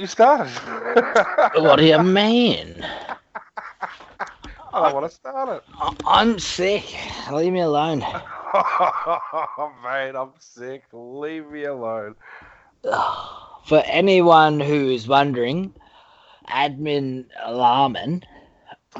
you started. What do you mean? I don't want to start it. I'm sick. Leave me alone. Oh, mate, I'm sick. Leave me alone. For anyone who is wondering, admin Alarman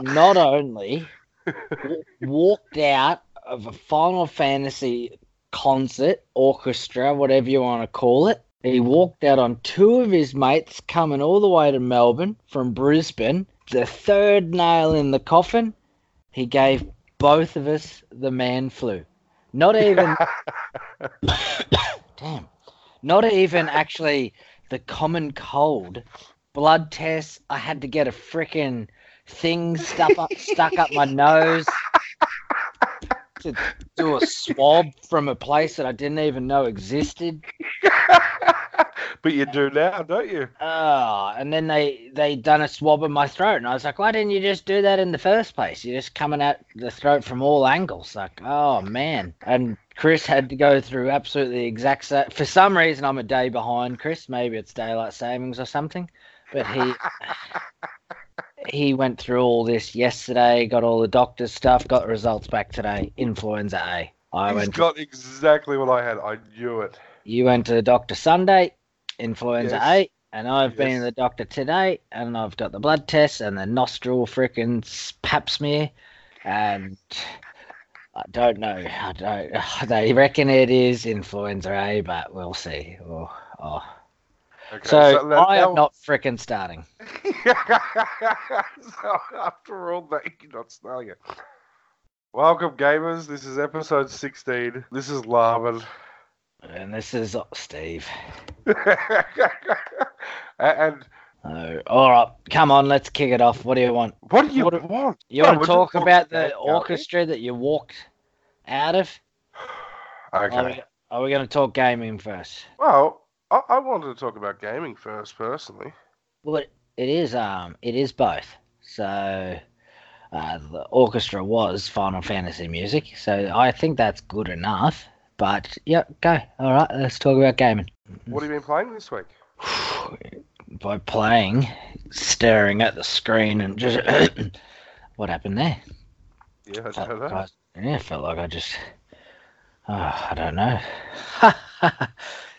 not only walked out of a Final Fantasy concert, orchestra, whatever you want to call it. He walked out on two of his mates coming all the way to Melbourne from Brisbane. The third nail in the coffin, he gave both of us the man flu. Not even Damn. Not even actually the common cold. Blood tests. I had to get a freaking thing stuck up, stuck up my nose to do a swab from a place that I didn't even know existed. but you do now, don't you? Oh, and then they they done a swab of my throat, and I was like, why didn't you just do that in the first place? You're just coming at the throat from all angles. Like, oh man. And Chris had to go through absolutely the exact same. For some reason, I'm a day behind Chris. Maybe it's daylight savings or something. But he he went through all this yesterday, got all the doctor's stuff, got results back today. Influenza A. I He's went. To, got exactly what I had. I knew it. you went to the doctor Sunday, influenza Yes. A, and I've been to the doctor today, and I've got the blood test and the nostril frickin' s- pap smear, and I don't know. I don't. They reckon it is influenza A, but we'll see. Oh, oh. Okay, So, now- I am not frickin' starting. so after all that, you're not starting it. Welcome, gamers. This is episode 16. This is Larvin. And this is Steve. and Oh, all right, come on, let's kick it off. What do you want? what do you What do- want? You Well, want to talk about the orchestra that you walked out of? Are Okay. we, are we going to talk gaming first? Well, I, I wanted to talk about gaming first, personally. Well, it, it is. Um, it is both. So, uh, the orchestra was Final Fantasy music, so I think that's good enough. But yeah, go. All right, let's talk about gaming. What have you been playing this week? By playing, staring at the screen, and just what happened there? Yeah, I Felt. I, yeah, felt like I just. Oh, I don't know.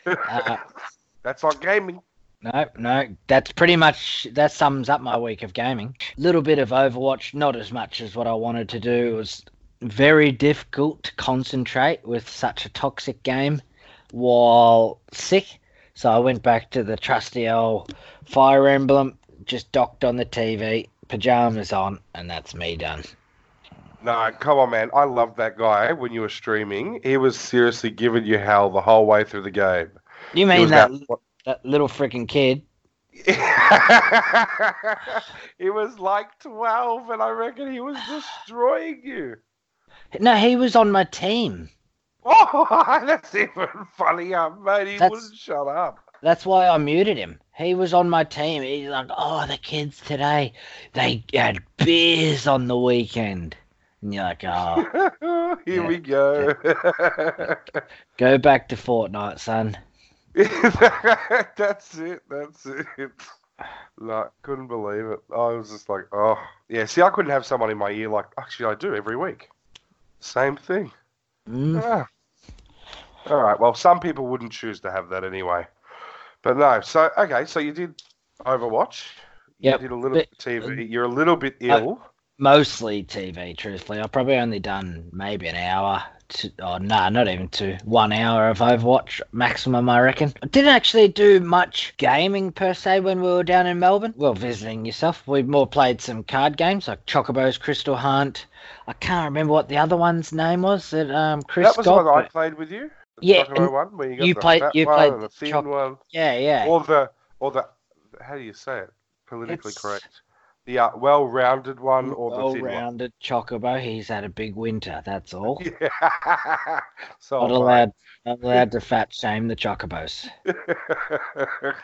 uh, That's not gaming. No, no, that's pretty much that sums up my week of gaming. Little bit of Overwatch, not as much as what I wanted to do. It was very difficult to concentrate with such a toxic game while sick. So I went back to the trusty old Fire Emblem, just docked on the TV, pajamas on, and that's me done. No, come on, man. I loved that guy when you were streaming. He was seriously giving you hell the whole way through the game. You mean was that that little freaking kid? he was like 12, and I reckon he was destroying you. No, he was on my team. Oh, that's even funnier, mate. He That's- wouldn't shut up. That's why I muted him. He was on my team. He's like, oh, the kids today, they had beers on the weekend. And you're like, oh, Here Yeah. we go. go back to Fortnite, son. that's it. That's it. No, couldn't believe it. I was just like, oh, yeah. See, I couldn't have someone in my ear like, actually, I do every week. Same thing. Mm. Ah. All right. Well, some people wouldn't choose to have that anyway. But no. So okay. So you did Overwatch. You did a little Bit- TV. You're a little bit ill. Mostly TV, truthfully. I've probably only done maybe an hour. To, oh, no, not even two. One hour of Overwatch maximum, I reckon. I didn't actually do much gaming per se when we were down in Melbourne. Well, visiting yourself. We more played some card games like Chocobo's Crystal Hunt. I can't remember what the other one's name was that um, Chris that was the got. one I played with you. Yeah, one where you got you the played- you one played the the thin choc- one, Yeah, yeah. or the or the how do you say it? Politically It's- correct. The uh, well-rounded one or the thin one. Well-rounded Chocobo. He's had a big winter. That's all. Yeah. so Not allowed, not allowed to fat shame the Chocobos.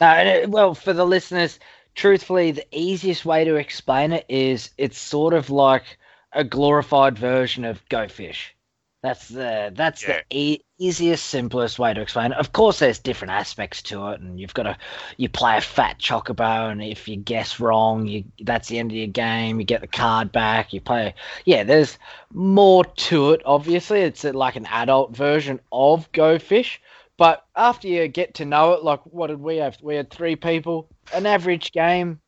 No, and it- well, for the listeners, truthfully, the easiest way to explain it is it's sort of like a glorified version of Go Fish. That's the that's Yeah. the e- easiest, simplest way to explain it. Of course, there's different aspects to it, and you've got to you play a fat chocobo, and if you guess wrong, you that's the end of your game. You get the card back. You play. Yeah, there's more to it. Obviously, it's like an adult version of Go Fish. But after you get to know it, like what did we have? We had three people. An average game,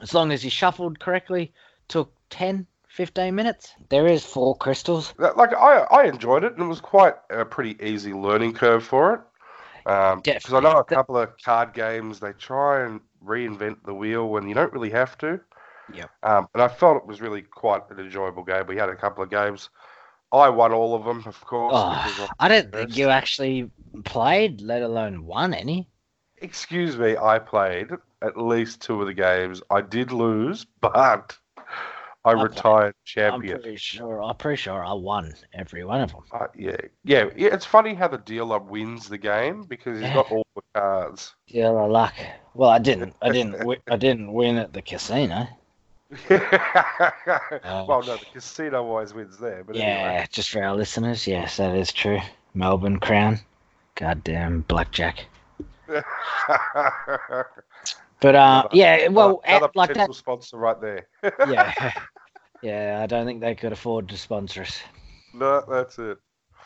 as long as you shuffled correctly, took 10, 15 minutes. There is four crystals. Like I, I enjoyed it, and it was quite a pretty easy learning curve for it. Because I know a couple of card games they try and reinvent the wheel when you don't really have to. Yeah. Um, and I felt it was really quite an enjoyable game. We had a couple of games. I won all of them, of course. Oh, I don't think you actually played, let alone won any. Excuse me, I played at least two of the games. I did lose, but I played- retired I'm champion. pretty sure. I'm pretty sure I won every one of them. Uh, yeah, yeah, yeah. It's funny how the dealer wins the game because he's Yeah. got all the cards. Yeah, luck. Well, I didn't. I didn't. I didn't win at the casino. well, no, the casino always wins there, but Yeah, anyway. just for our listeners, yes, that is true. Melbourne Crown, goddamn blackjack. But uh, yeah, well, another at- like that. potential sponsor right there. Yeah, yeah. I don't think they could afford to sponsor us. no, that's it.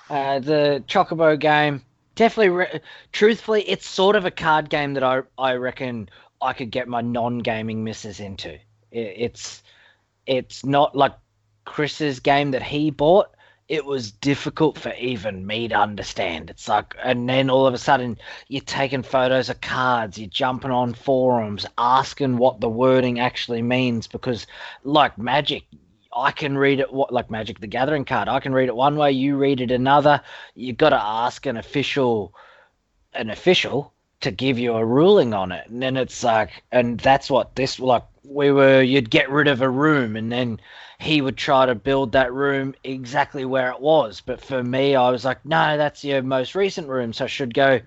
Uh, the Chocobo game, definitely. Re- truthfully, it's sort of a card game that I I reckon I could get my non-gaming misses into. It, it's it's not like Chris's game that he bought. It was difficult for even me to understand. It's like, and then all of a sudden, you're taking photos of cards, you're jumping on forums, asking what the wording actually means because, like Magic, I can read it what like Magic the Gathering card. I can read it one way, you read it another. You got to ask an official, an official to give you a ruling on it, and then it's like, and that's what this like. We were you'd get rid of a room, and then he would try to build that room exactly where it was. But for me, I was like, no, that's your most recent room, so I should go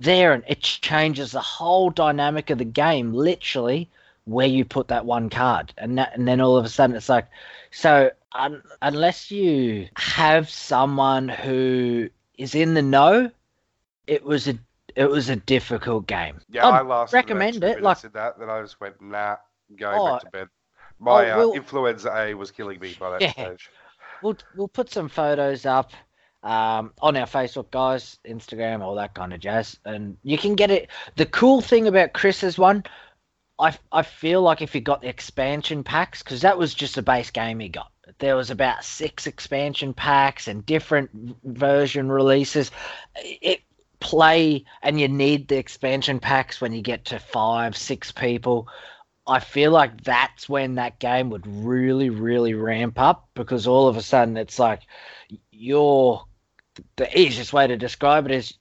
there, and it changes the whole dynamic of the game, literally where you put that one card, and that, and then all of a sudden it's like, so un- unless you have someone who is in the know, it was a it was a difficult game. Yeah, I'd I lasted recommend it, like- that, then I just went, nah, go Oh, back to bed. My oh, uh, we'll- influenza A was killing me by that Yeah. stage. we'll we'll put some photos up um, on our Facebook, guys, Instagram, all that kind of jazz, and you can get it. The cool thing about Chris's one, I I feel like if you got the expansion packs, because that was just a base game he got. There was about six expansion packs and different version releases. It play and you need the expansion packs when you get to five, six people. I feel like that's when that game would really, really ramp up because all of a sudden it's like you're the easiest way to describe it is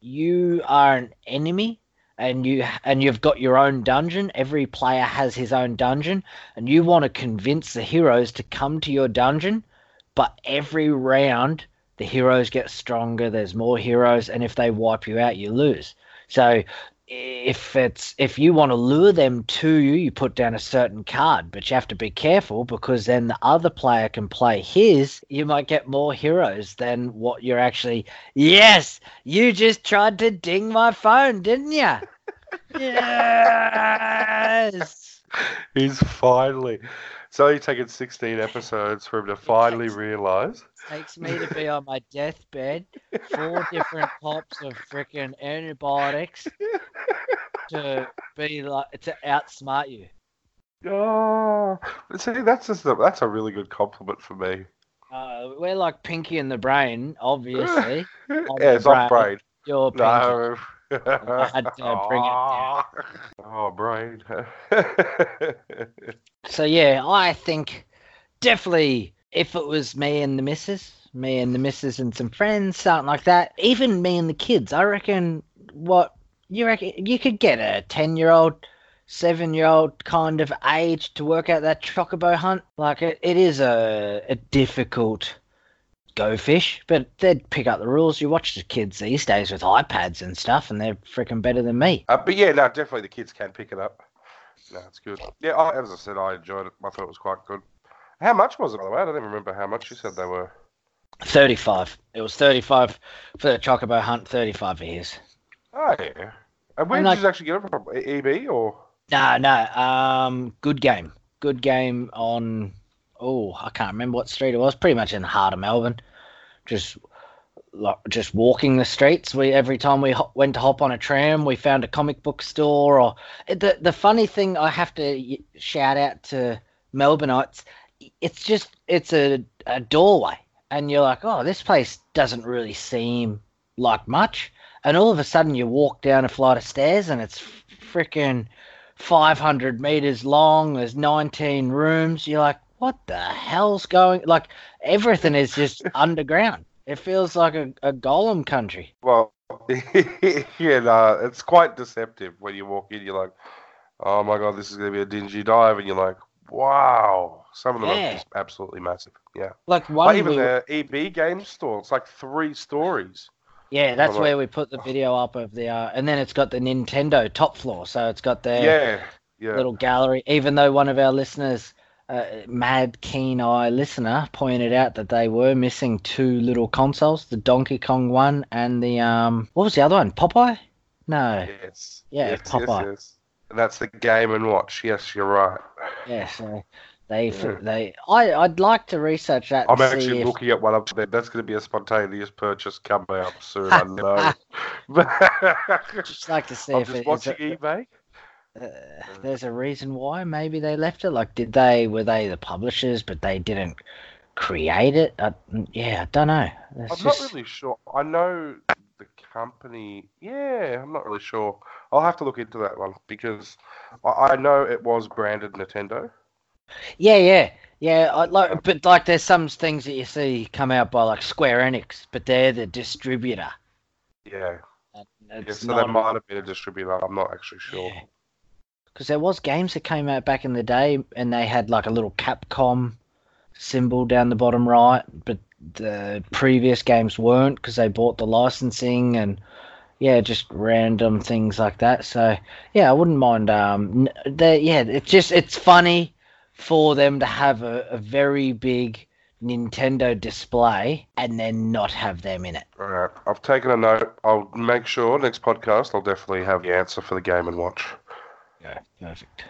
you are an enemy and you and you've got your own dungeon. Every player has his own dungeon, and you want to convince the heroes to come to your dungeon. But every round, the heroes get stronger. There's more heroes, and if they wipe you out, you lose. So if it's if you want to lure them to you, you put down a certain card, but you have to be careful because then the other player can play his. You might get more heroes than what you're actually. Yes, you just tried to ding my phone, didn't you? yes. He's finally. So you've taken 16 episodes for him to finally takes- realise. Takes me to be on my deathbed, four different pops of freaking antibiotics to be like to outsmart you. Oh, see, that's just a, that's a really good compliment for me. Uh, we're like Pinky in the Brain, obviously. yeah, it's brain. brain. You're Pinky. No. I had to bring it down. Oh, brain. So yeah, I think definitely if it was me and the missus, me and the missus and some friends, something like that, even me and the kids, I reckon what you reckon you could get a ten year old, seven year old kind of age to work out that chocobo hunt. Like it, it is a a difficult go fish, but they'd pick up the rules. You watch the kids these days with iPads and stuff, and they're freaking better than me. uh, but yeah, no, definitely the kids can pick it up. No, it's good. Yeah, I, as I said, I enjoyed it. I thought it was quite good. How much was it, by the way? I don't even remember how much you said they were. Thirty-five. It was thirty-five for the Chocobo Hunt. Thirty-five for his. Oh yeah. And where And, did like- you actually get it from? EB or? No, no. Um, good game. Good game on. Oh, I can't remember what street it was. Pretty much in the heart of Melbourne. Just, just walking the streets. We every time we went to hop on a tram, we found a comic book store. Or the the funny thing, I have to shout out to Melbourneites. It's just it's a a doorway, and you're like, oh, this place doesn't really seem like much. And all of a sudden, you walk down a flight of stairs, and it's freaking 500 meters long. There's 19 rooms. You're like, what the hell's going? Like everything is just underground. It feels like a, a golem country. Well, yeah, no, it's quite deceptive when you walk in. You're like, oh my god, this is going to be a dingy dive, and you're like, wow. Some of them Yeah. are just absolutely massive. Yeah. Like one, Like even we- the EB game store, it's like three stories. yeah, that's like- where we put the video up of the, uh, and then it's got the Nintendo top floor, so it's got their Yeah. Yeah. little gallery. Even though one of our listeners, uh, mad keen eye listener, pointed out that they were missing two little consoles, the Donkey Kong one and the um, what was the other one? Popeye? No. Yes. Yeah, yes, yes, Popeye. yes. And that's the game and watch. Yes, you're right. Yeah, so they Yeah. they I I'd like to research that. I'm actually if- looking at one up there. That's going to be a spontaneous purchase coming out soon. I know. Just like to see I'm if just it watching a- eBay. Uh, there's a reason why maybe they left it. Like, did they were they the publishers, but they didn't create it? I, yeah, I don't know. It's I'm just, not really sure. I know the company. Yeah, I'm not really sure. I'll have to look into that one because I, I know it was branded Nintendo. Yeah, yeah, yeah. I, like, but like, there's some things that you see come out by like Square Enix, but they're the distributor. Yeah. Yeah so not that might have been a distributor. I'm not actually sure. Because there was games that came out back in the day, and they had like a little Capcom symbol down the bottom right, but the previous games weren't because they bought the licensing and yeah, just random things like that. So yeah, I wouldn't mind. Um, they yeah, it's just it's funny for them to have a, a very big Nintendo display and then not have them in it. Right. I've taken a note. I'll make sure next podcast I'll definitely have the answer for the game and watch. Yeah, perfect.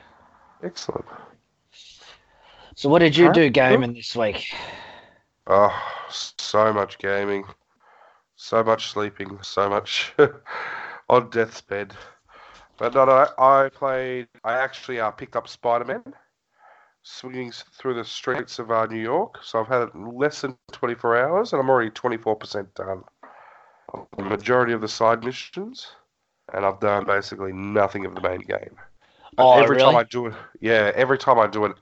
Excellent. So what did you do gaming this week? Oh, so much gaming, so much sleeping, so much on death's bed. But no, no, I played. I actually uh, picked up Spider-Man, swinging through the streets of uh, New York. So I've had it less than 24 hours, and I'm already 24% done. The majority of the side missions, and I've done basically nothing of the main game. Oh, every time really? I do it, yeah, every time I do it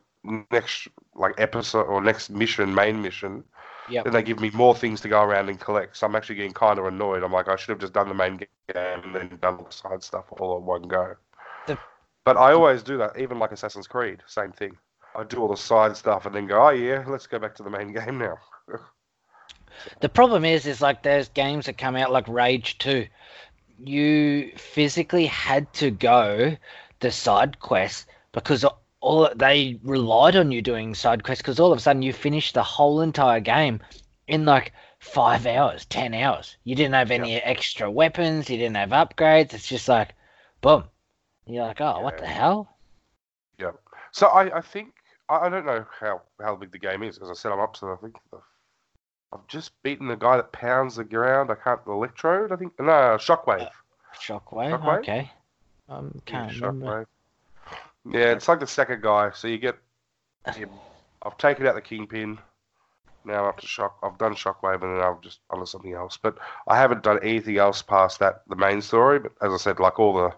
next like episode or next mission, main mission, Yep. then they give me more things to go around and collect. So I'm actually getting kind of annoyed. I'm like, I should have just done the main game and then done the side stuff all in one go. The- But I always do that, even like Assassin's Creed, same thing. I do all the side stuff and then go, oh yeah, let's go back to the main game now. The problem is, is like there's games that come out like Rage 2. You physically had to go the side quests because all they relied on you doing side quests because all of a sudden you finished the whole entire game in like five hours, ten hours. You didn't have any extra weapons, you didn't have upgrades. It's just like, boom. You're like, oh, what the hell? Yeah. So I, I think I, I don't know how, how big the game is. As I said, I'm up to I think the, I've just beaten the guy that pounds the ground. I can't the electrode. I think no shockwave. Uh, shockwave? Shockwave? Okay. Um, Yeah, can't remember. Shockwave. Yeah, it's like the second guy. So you get. you- I've taken out the kingpin. Now I'm up to shock. I've done shockwave, and then I've just onto something else. But I haven't done anything else past that, the main story. But as I said, like all the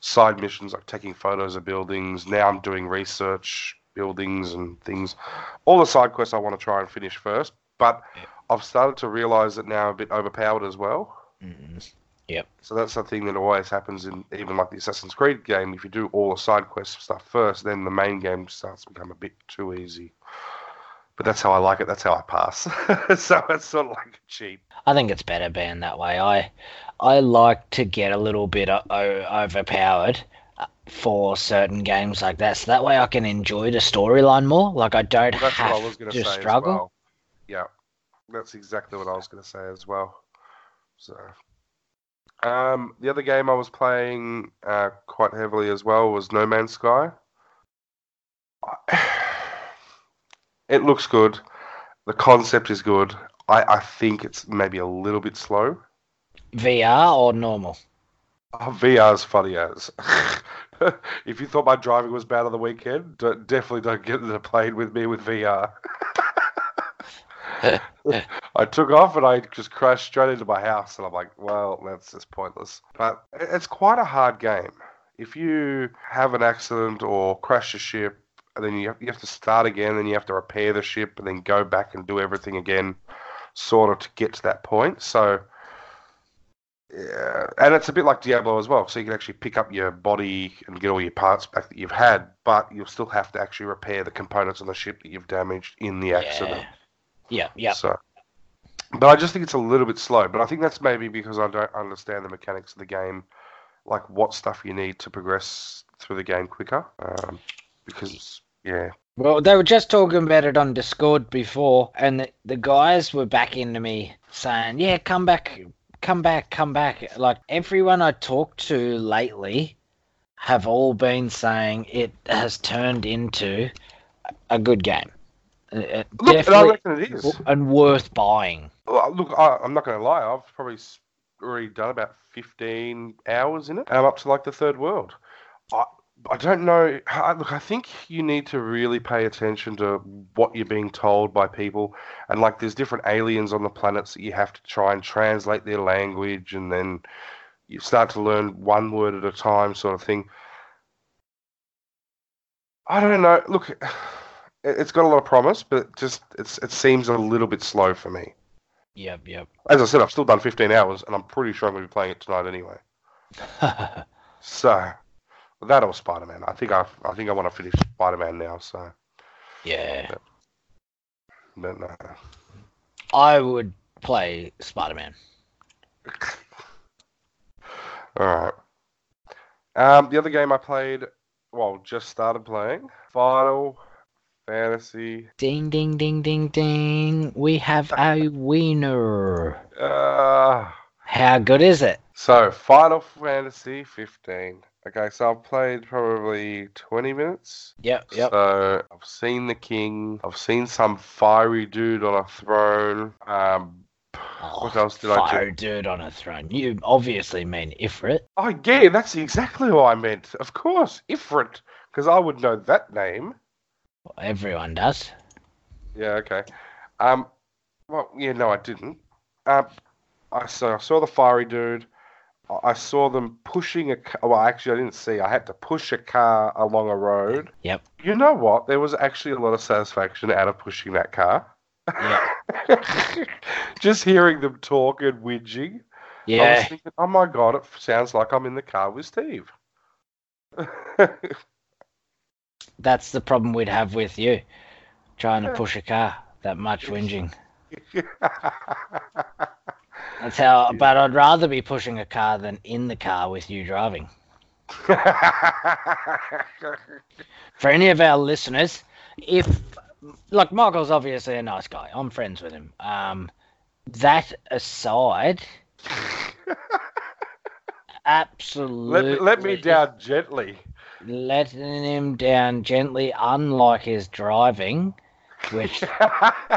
side missions, like taking photos of buildings. Now I'm doing research buildings and things. All the side quests I want to try and finish first. But Yeah. I've started to realize that now I'm a bit overpowered as well. Mm. So that's the thing that always happens in even like the Assassin's Creed game. If you do all the side quest stuff first, then the main game starts to become a bit too easy. But that's how I like it. That's how I pass. so it's sort of like cheap. I think it's better being that way. I I like to get a little bit o- overpowered uh, for certain games like that, so that way I can enjoy the storyline more. Like I don't Well, I have to to struggle. well. Yeah. That's exactly what I was going to say as well. So, um, the other game I was playing uh, quite heavily as well was No Man's Sky. It looks good. The concept is good. I, I think it's maybe a little bit slow. VR or normal? Oh, VR's funny as. if you thought my driving was bad on the weekend, definitely don't get in the plane with me with VR. I took off and I just crashed straight into my house, and I'm like, well, that's just pointless. But it's quite a hard game. If you have an accident or crash a ship, and then you have, you have to start again, and you have to repair the ship, and then go back and do everything again, sort of to get to that point. So, yeah, and it's a bit like Diablo as well. So you can actually pick up your body and get all your parts back that you've had, but you'll still have to actually repair the components on the ship that you've damaged in the accident. Yeah, yeah. Yeah. So, but I just think it's a little bit slow. But I think that's maybe because I don't understand the mechanics of the game, like what stuff you need to progress through the game quicker. Um, because yeah, Well, they were just talking about it on Discord before, and the, the guys were back into me saying, "Yeah, come back, come back, come back." Like everyone I talked to lately have all been saying it has turned into a good game. Uh, uh, look, and I reckon it is. and worth buying. Well, look, I, I'm not going to lie. I've probably already done about 15 hours in it, and I'm up to like the third world. I, I don't know. I, look, I think you need to really pay attention to what you're being told by people, and like there's different aliens on the planets that you have to try and translate their language, and then you start to learn one word at a time, sort of thing. I don't know. Look, it's got a lot of promise, but just it's it seems a little bit slow for me. Yep, yep. As I said, I've still done 15 hours, and I'm pretty sure I'm going to be playing it tonight anyway. So that or Spider Man. I think I I think I want to finish Spider Man now. So, yeah, but no. I would play Spider Man. All right. Um, the other game I played, well, just started playing, Final Fantasy. Ding, ding, ding, ding, ding. We have a winner. Uh, How good is it? so Final Fantasy 15. Okay, so I've played probably 20 minutes. Yep, yep. So I've seen the king. I've seen some fiery dude on a throne. Um, what else did I do? Oh, Fire dude on a throne. You obviously mean Ifrit. oh yeah, that's exactly what I meant. Of course, Ifrit, because I would know that name. Well, everyone does. Yeah, okay. Um, well, yeah, no, I didn't. Um, I saw I saw the fiery dude. I- saw them pushing a. ca- Well, actually, I didn't see. I had to push a car along a road. Yep. You know what? There was actually a lot of satisfaction out of pushing that car. Yep. Just hearing them talk and whinging. I was Yeah. thinking, oh my god, it sounds like I'm in the car with Steve. That's the problem we'd have with you. Trying to push a car. That much whinging. That's how but I'd rather be pushing a car than in the car with you driving. For any of our listeners, if like Michael's obviously a nice guy. I'm friends with him. Um that aside absolutely let, let me down gently. Letting him down gently, unlike his driving, which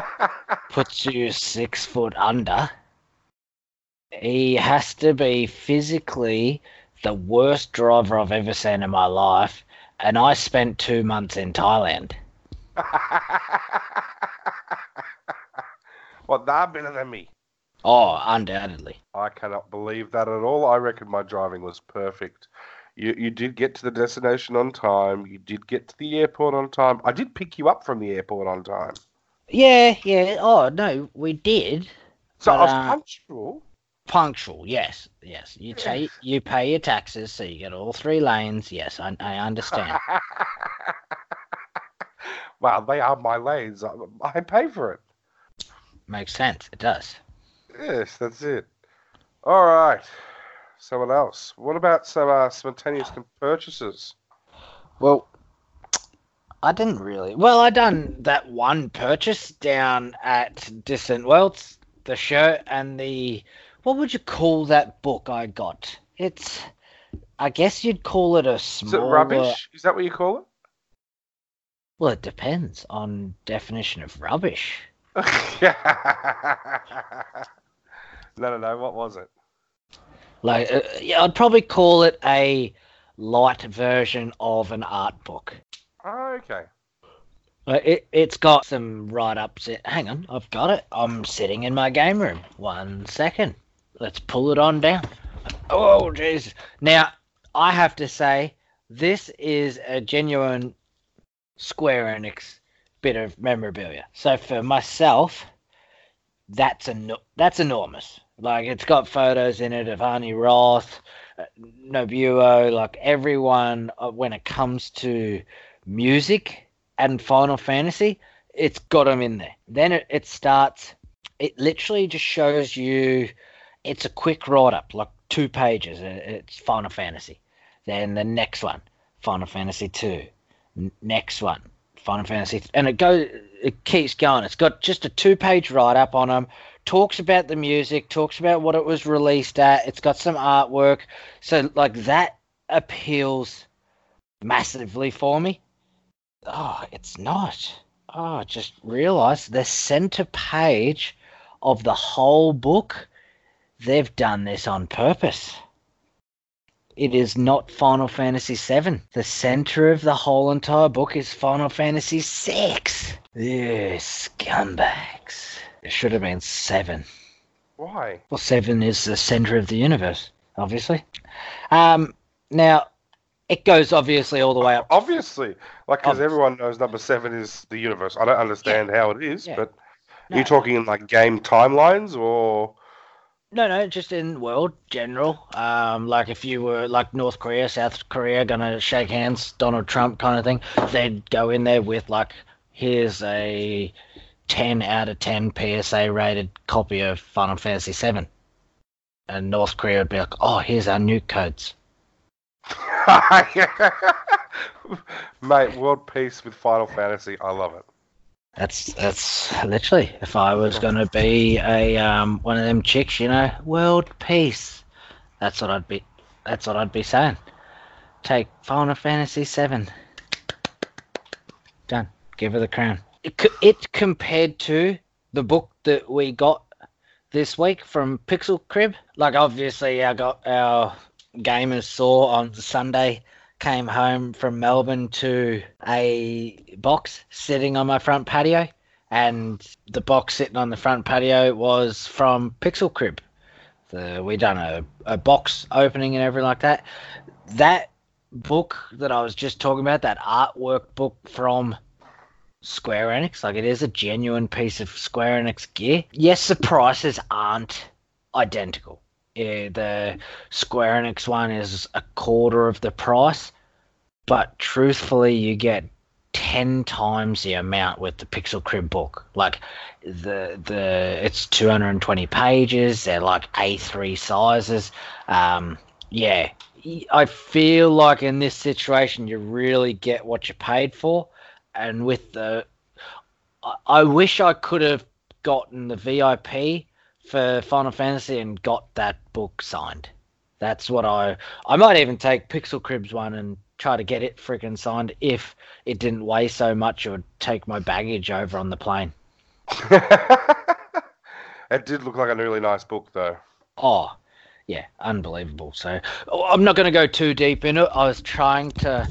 puts you six foot under. He has to be physically the worst driver I've ever seen in my life, and I spent two months in Thailand. well, they're better than me. Oh, undoubtedly. I cannot believe that at all. I reckon my driving was perfect. You you did get to the destination on time. You did get to the airport on time. I did pick you up from the airport on time. Yeah, yeah. Oh no, we did. So But, I was uh, punctual. Punctual, yes, yes. You take, you pay your taxes, so you get all three lanes. Yes, I, I understand. well, they are my lanes. I, I pay for it. Makes sense. It does. Yes, that's it. All right. Someone else. What about some uh, spontaneous purchases? Well, I didn't really. Well, I done that one purchase down at Distant Worlds, the shirt and the what would you call that book I got? It's I guess you'd call it a Is it rubbish? Is that what you call it? Well, it depends on definition of rubbish. no, no, no. What was it? Like, uh, yeah, I'd probably call it a light version of an art book. Oh, okay. Uh, It, it's got some write ups. Hang on, I've got it. I'm sitting in my game room. One second. Let's pull it on down. Oh, jeez. Now, I have to say, this is a genuine Square Enix bit of memorabilia. So for myself, that's en- that's enormous. Like it's got photos in it of Arnie Roth, uh, Nobuo, like everyone. Uh, when it comes to music and Final Fantasy, it's got them in there. Then it, it starts. It literally just shows you. It's a quick write up, like two pages. uh, It's Final Fantasy. Then the next one, Final Fantasy two. Next one, Final Fantasy, and it goes. It keeps going. It's got just a two-page write-up on them. Talks about the music. Talks about what it was released at. It's got some artwork. So like that appeals massively for me. Oh, it's not. Oh, just realised the center page of the whole book. They've done this on purpose. It is not Final Fantasy VII. The center of the whole entire book is Final Fantasy VI. Yeah, scumbags. It should have been seven. Why? Well, seven is the center of the universe, obviously. Um, now, it goes obviously all the way up. Obviously, like because everyone knows number seven is the universe. I don't understand how it is, Yeah. but No. are you talking in like game timelines or? No, no, just in world general. Um, like if you were like North Korea, South Korea, gonna shake hands, Donald Trump kind of thing, they'd go in there with like, here's a ten out of ten PSA rated copy of Final Fantasy VII, and North Korea would be like, oh, here's our nuke codes. Mate, world peace with Final Fantasy. I love it. That's that's literally if I was gonna be a um one of them chicks, you know, world peace. That's what I'd be. That's what I'd be saying. Take Final Fantasy VII. Done. Give her the crown. It, compared to the book that we got this week from Pixel Crib. Like obviously, I got our gamers saw on Sunday came home from Melbourne to a box sitting on my front patio, and the box sitting on the front patio was from Pixel Crib. The, we done a, a box opening and everything like that. That book that I was just talking about, that artwork book from Square Enix, like it is a genuine piece of Square Enix gear. Yes, the prices aren't identical. Yeah, the Square Enix one is a quarter of the price, but truthfully, you get ten times the amount with the Pixel Crib book. Like the the it's two hundred and twenty pages. They're like A three sizes. Um, yeah, I feel like in this situation, you really get what you paid for, and with the, I, I wish I could have gotten the VIP for Final Fantasy and got that book signed. That's what I. I might even take Pixel Crib's one and try to get it freaking signed if it didn't weigh so much or take my baggage over on the plane. it did look like a really nice book, though. Oh, yeah, unbelievable. So oh, I'm not going to go too deep in it. I was trying to.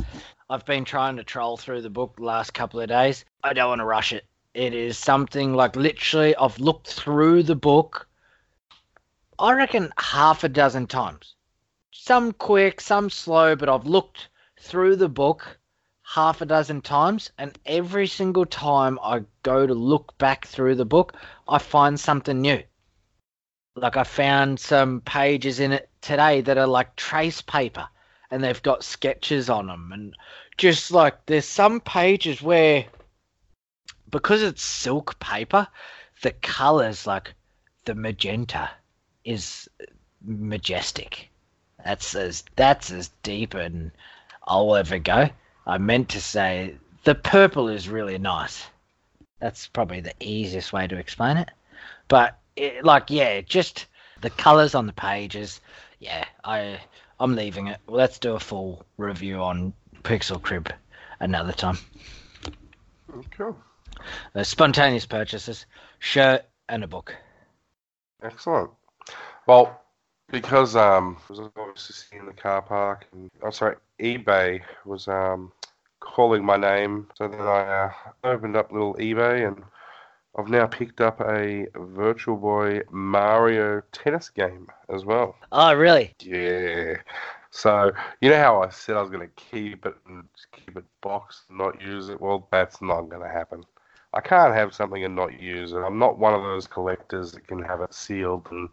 I've been trying to troll through the book the last couple of days. I don't want to rush it. It is something like literally, I've looked through the book, I reckon half a dozen times. Some quick, some slow, but I've looked through the book half a dozen times, and every single time I go to look back through the book, I find something new. Like I found some pages in it today that are like trace paper and they've got sketches on them and just like there's some pages where because it's silk paper the colors like the magenta is majestic that's as that's as deep and I'll ever go I meant to say the purple is really nice. That's probably the easiest way to explain it. But it, like, yeah, just the colors on the pages. Yeah, I I'm leaving it. Let's do a full review on Pixel Crib another time. Cool. Uh, spontaneous purchases, shirt and a book. Excellent. Well, because um, I was obviously sitting in the car park, and I'm sorry, eBay was um calling my name, so then I uh, opened up little eBay, and I've now picked up a Virtual Boy Mario tennis game as well. Oh, really? Yeah. So you know how I said I was going to keep it and keep it boxed and not use it? Well, that's not going to happen. I can't have something and not use it. I'm not one of those collectors that can have it sealed and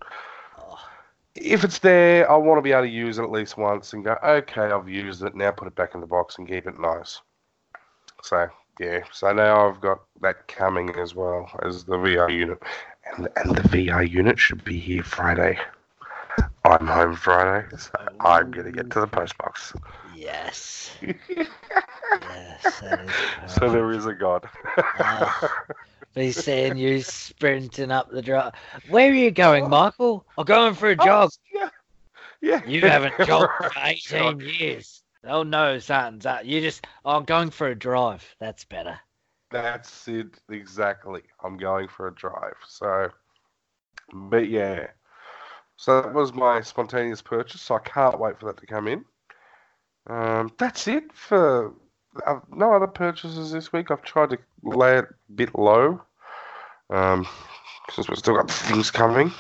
if it's there, I want to be able to use it at least once and go, okay, I've used it. Now put it back in the box and keep it nice. So yeah, so now I've got that coming as well as the VR unit, and and the VR unit should be here Friday. I'm home Friday, so I'm gonna get to the post box. yes. yes. So there is a god. Ah, be seeing you sprinting up the drive. Where are you going, Michael? I'm going for a oh, jog. yeah, yeah. You haven't jogged for 18 years. Oh no, something's up. You just, oh, I'm going for a drive. That's better. That's it exactly. I'm going for a drive. So, but yeah. So that was my spontaneous purchase. So I can't wait for that to come in. Um, that's it for uh, no other purchases this week. I've tried to lay it a bit low, um, since we've still got things coming.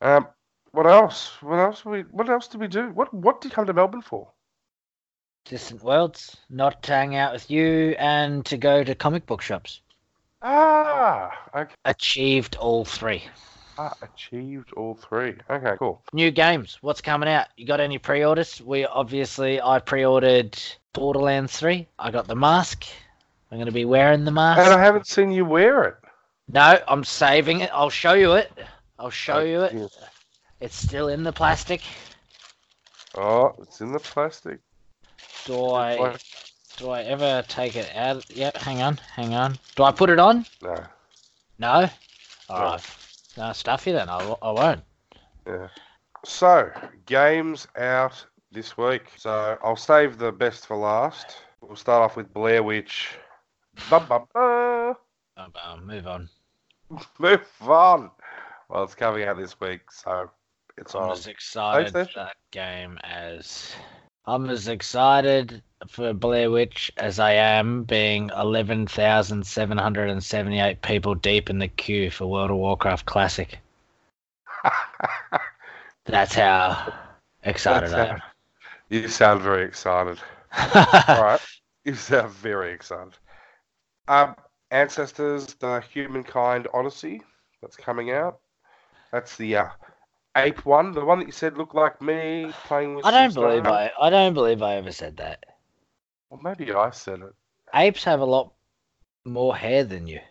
Um, what else? What else? We what else did we do? What what did you come to Melbourne for? Distant worlds, not to hang out with you, and to go to comic book shops. Ah, okay. Achieved all three. Ah, achieved all three. Okay, cool. New games. What's coming out? You got any pre-orders? We obviously I pre-ordered Borderlands 3. I got the mask. I'm going to be wearing the mask. And I haven't seen you wear it. No, I'm saving it. I'll show you it. I'll show Oh, you it. yeah. It's still in the plastic. Oh, it's in the plastic. Do I do I ever take it out? Yep, hang on, hang on. Do I put it on? No. No. All right. No, stuff you then. I won't. Yeah. So, games out this week. So, I'll save the best for last. We'll start off with Blair Witch. Bum, bum, bum. Um, um, move on. Move on. Well, it's coming out this week, so it's I'm on. as excited that game as I'm as excited for Blair Witch as I am being 11,778 people deep in the queue for World of Warcraft Classic. That's how excited That's I am. you sound very excited. All right. You sound very excited. Um, Ancestors, the Humankind Odyssey, that's coming out. That's the uh, ape one, the one that you said looked like me playing with. I don't believe stuff. I I don't believe I ever said that. Well, maybe I said it. Apes have a lot more hair than you.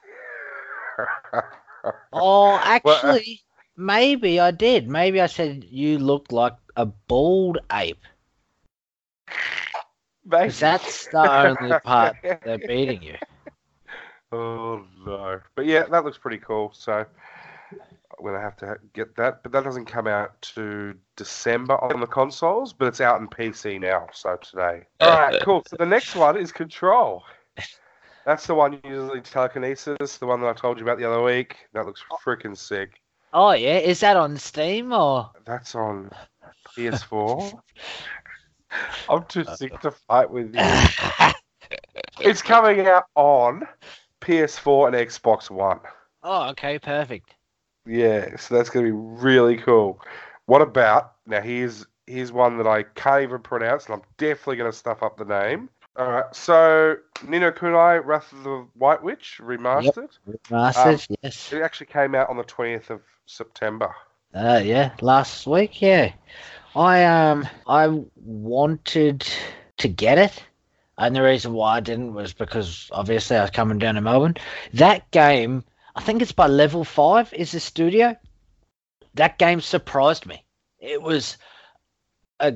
Oh, uh, actually, maybe I did. Maybe I said you looked like a bald ape. Maybe. that's the only part they're beating you. Oh no! But yeah, that looks pretty cool. So I'm gonna have to get that. But that doesn't come out to December on the consoles, but it's out in PC now. So today. All right, cool. So the next one is Control. That's the one using telekinesis, the one that I told you about the other week. That looks oh. freaking sick. Oh yeah, is that on Steam or? That's on PS4. I'm too sick to fight with you. It's coming out on PS4 and Xbox One. oh, okay, perfect. Yeah, so that's going to be really cool. What about now? Here's here's one that I can't even pronounce, and I'm definitely going to stuff up the name. All right, so Nino Kunai Wrath of the White Witch remastered. Masters, yes. It actually came out on the 20th of September. Uh, yeah, last week, yeah. I um I wanted to get it, and the reason why I didn't was because obviously I was coming down to Melbourne. That game, I think it's by Level Five, is the studio. That game surprised me. It was a,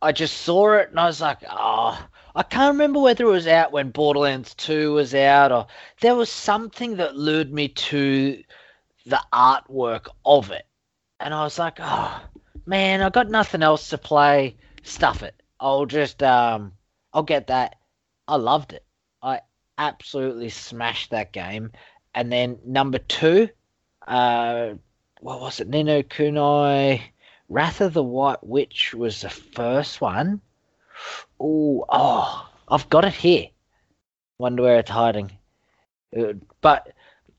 I just saw it and I was like, oh, I can't remember whether it was out when Borderlands 2 was out or there was something that lured me to the artwork of it. And I was like, oh, man, I got nothing else to play. Stuff it. I'll just, um, I'll get that. I loved it. I absolutely smashed that game. And then number two, uh, what was it? Ni no Kuni Wrath of the White Witch was the first one. Ooh, oh, I've got it here. Wonder where it's hiding. Uh, but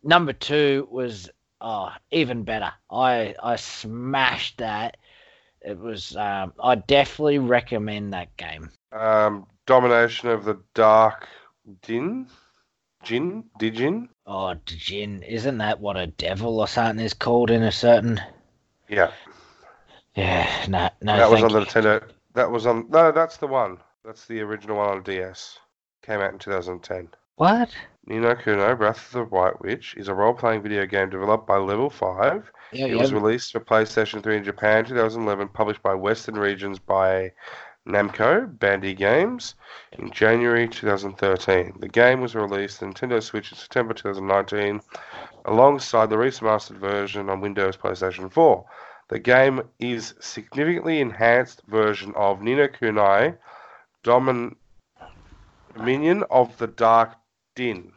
number two was oh, even better. I I smashed that. It was. Um, I definitely recommend that game. Um, Domination of the Dark Din, Jin, Dijin. Oh, Jin, isn't that what a devil or something is called in a certain? Yeah, Yeah, no, no. that was on the you. Nintendo. That was on. No, that's the one. That's the original one on DS. Came out in 2010. What? Ni no Kuni, Breath of the White Witch, is a role-playing video game developed by Level 5. Yeah, It yeah. was released for PlayStation 3 in Japan 2011, published by Western Regions by Namco Bandai Games in January 2013. The game was released on Nintendo Switch in September 2019, alongside the remastered version on Windows PlayStation 4. The game is significantly enhanced version of Ni no Kuni Domin- Dominion of the Dark Din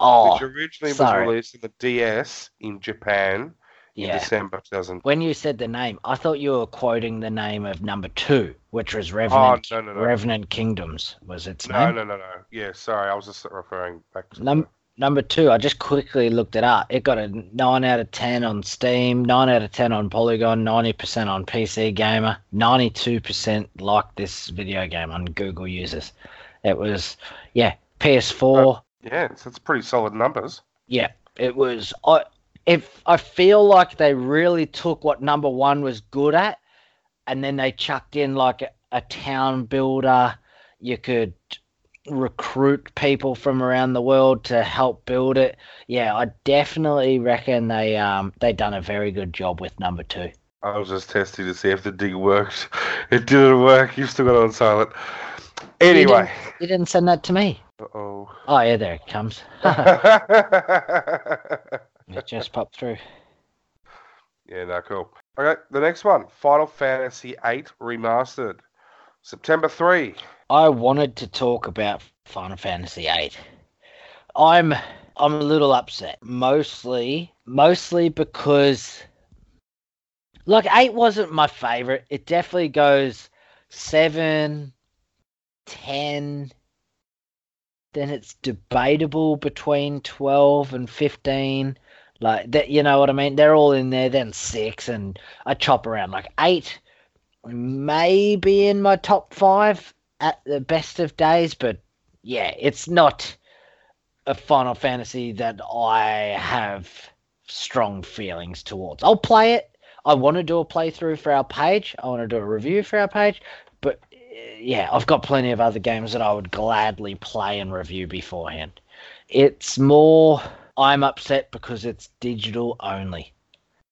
Oh, which originally sorry. was released in the DS in Japan in yeah. December 2000. When you said the name, I thought you were quoting the name of number two, which was Revenant, Oh, Revenant. no, no, no. Revenant Kingdoms was its No, name. no, no, no. No. Yeah, sorry, I was just referring back to. Num- number two, I just quickly looked it up. It got a nine out of ten on Steam, nine out of ten on Polygon, ninety percent on PC Gamer, ninety-two percent like this video game on Google users. It was, yeah, PS4. Uh, yeah, so it's pretty solid numbers. Yeah, it was. I if I feel like they really took what number one was good at, and then they chucked in like a, a town builder. You could recruit people from around the world to help build it. Yeah, I definitely reckon they um they done a very good job with number two. I was just testing to see if the dig worked. It didn't work. You've still got it on silent. Anyway. You didn't send that to me. Uh-oh. Oh yeah, there it comes. it just popped through. yeah, no, cool. Okay, the next one Final Fantasy VIII Remastered. September 3. I wanted to talk about Final Fantasy VIII. I'm I'm a little upset, mostly mostly because like eight wasn't my favorite. It definitely goes seven, ten. Then it's debatable between twelve and fifteen. Like that, you know what I mean? They're all in there. Then six, and I chop around. Like eight, maybe in my top five at the best of days, but yeah, it's not a Final Fantasy that I have strong feelings towards. I'll play it. I want to do a playthrough for our page. I want to do a review for our page, but yeah, I've got plenty of other games that I would gladly play and review beforehand. It's more I'm upset because it's digital only.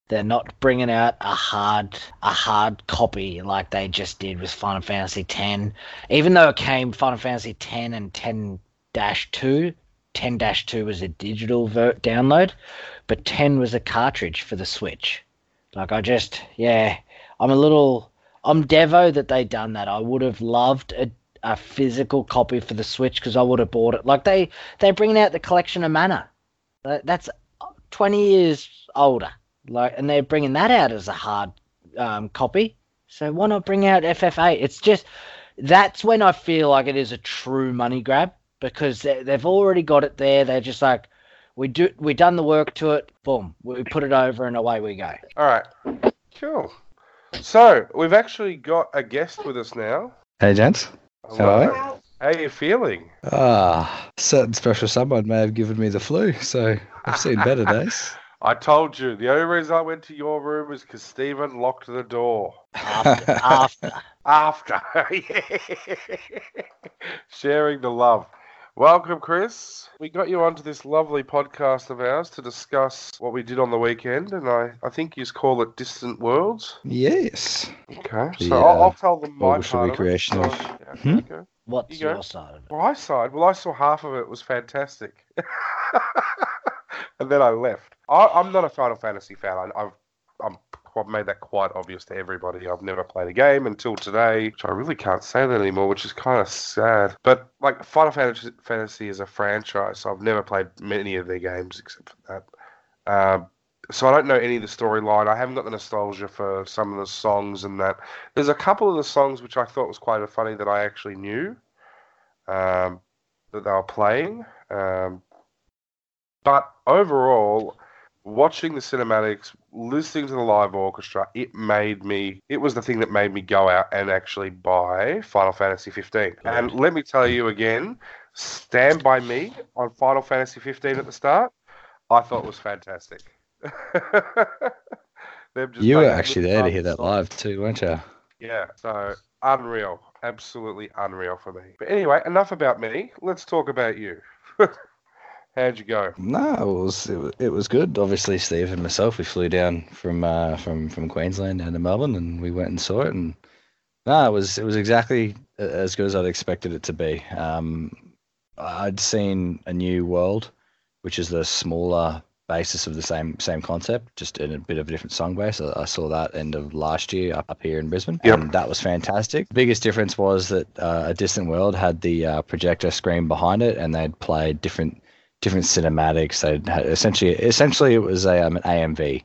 They're not bringing out a hard a hard copy like they just did with Final Fantasy X. Even though it came Final Fantasy X and 10 2, 10 2 was a digital ver- download, but 10 was a cartridge for the Switch. Like I just yeah, I'm a little I'm devo that they done that. I would have loved a a physical copy for the Switch because I would have bought it. Like they they're bringing out the collection of Mana. That- That's 20 years older. Like, and they're bringing that out as a hard um, copy. So why not bring out FF8? It's just that's when I feel like it is a true money grab because they, they've already got it there. They're just like, we do, we done the work to it. Boom, we put it over, and away we go. All right. Cool. So, we've actually got a guest with us now. Hey, gents. Hello. How are you feeling? Ah, certain special someone may have given me the flu, so I've seen better days. I told you. The only reason I went to your room was because Stephen locked the door. After, after. After. Sharing the love. Welcome, Chris. We got you onto this lovely podcast of ours to discuss what we did on the weekend, and I, I think you just call it Distant Worlds. Yes. Okay. So The, I'll, uh, I'll tell them my August part of it. recreation So, of- yeah, Hmm? okay. What's You go. your side of it? My side, well, I saw half of it. It was fantastic. and then I left. I, I'm not a Final Fantasy fan. I, I've I'm, I've made that quite obvious to everybody. I've never played a game until today, which I really can't say that anymore, which is kind of sad. But like Final Fantasy, Fantasy is a franchise, so I've never played many of their games except for that. Um, so I don't know any of the storyline. I haven't got the nostalgia for some of the songs and that. There's a couple of the songs which I thought was quite funny that I actually knew um, that they were playing. Um, but overall, watching the cinematics, listening to the live orchestra, it made me. It was the thing that made me go out and actually buy Final Fantasy 15. And let me tell you again, Stand by Me on Final Fantasy 15 at the start, I thought was fantastic. You were actually there to hear that live too, weren't you? Yeah, so unreal. Absolutely unreal for me. But anyway, enough about me. Let's talk about you. How'd you go? No, it was, it was it was good. Obviously, Steve and myself, we flew down from uh, from from Queensland down to Melbourne, and we went and saw it. And no, it was it was exactly as good as I'd expected it to be. Um, I'd seen a new world, which is the smaller basis of the same same concept, just in a bit of a different song base. I, I saw that end of last year up, up here in Brisbane, Yep. and that was fantastic. Biggest difference was that uh, a distant world had the uh, projector screen behind it, and they'd played different different cinematics. They had essentially essentially it was a um, an AMV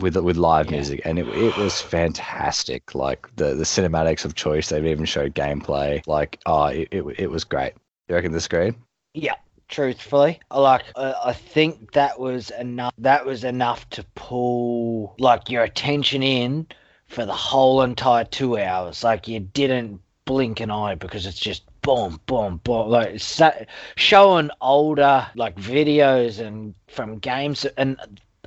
with with live Yeah. music, and it it was fantastic. Like the the cinematics of choice, they've even showed gameplay. Like oh, it it, it was great. You reckon the screen? Yeah, truthfully, I like uh, I think that was enough. That was enough to pull like your attention in for the whole entire two hours. Like you didn't blink an eye because it's just boom, boom, boom. Like so, showing older like videos and from games and.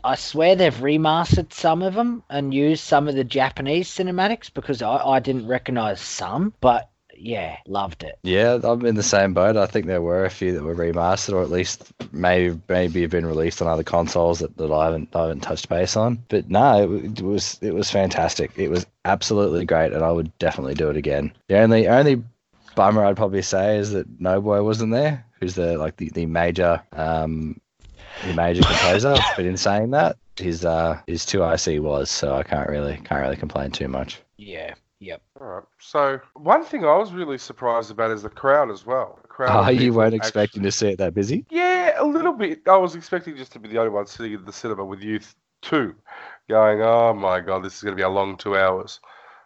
I swear they've remastered some of them and used some of the Japanese cinematics because I, I didn't recognize some, but yeah, loved it. Yeah, I'm in the same boat. I think there were a few that were remastered, or at least maybe maybe have been released on other consoles that, that I haven't I haven't touched base on. But no, it, it was it was fantastic. It was absolutely great, and I would definitely do it again. The only only bummer I'd probably say is that Nobuo wasn't there, who's the like the, the major um the major composer. but in saying that, his uh his two IC was, so I can't really can't really complain too much. Yeah, yep. All right. So one thing I was really surprised about is the crowd as well. The crowd. Oh, you weren't expecting actually- to see it that busy? Yeah, a little bit. I was expecting just to be the only one sitting in the cinema with you two, going, "Oh my god, this is going to be a long two hours,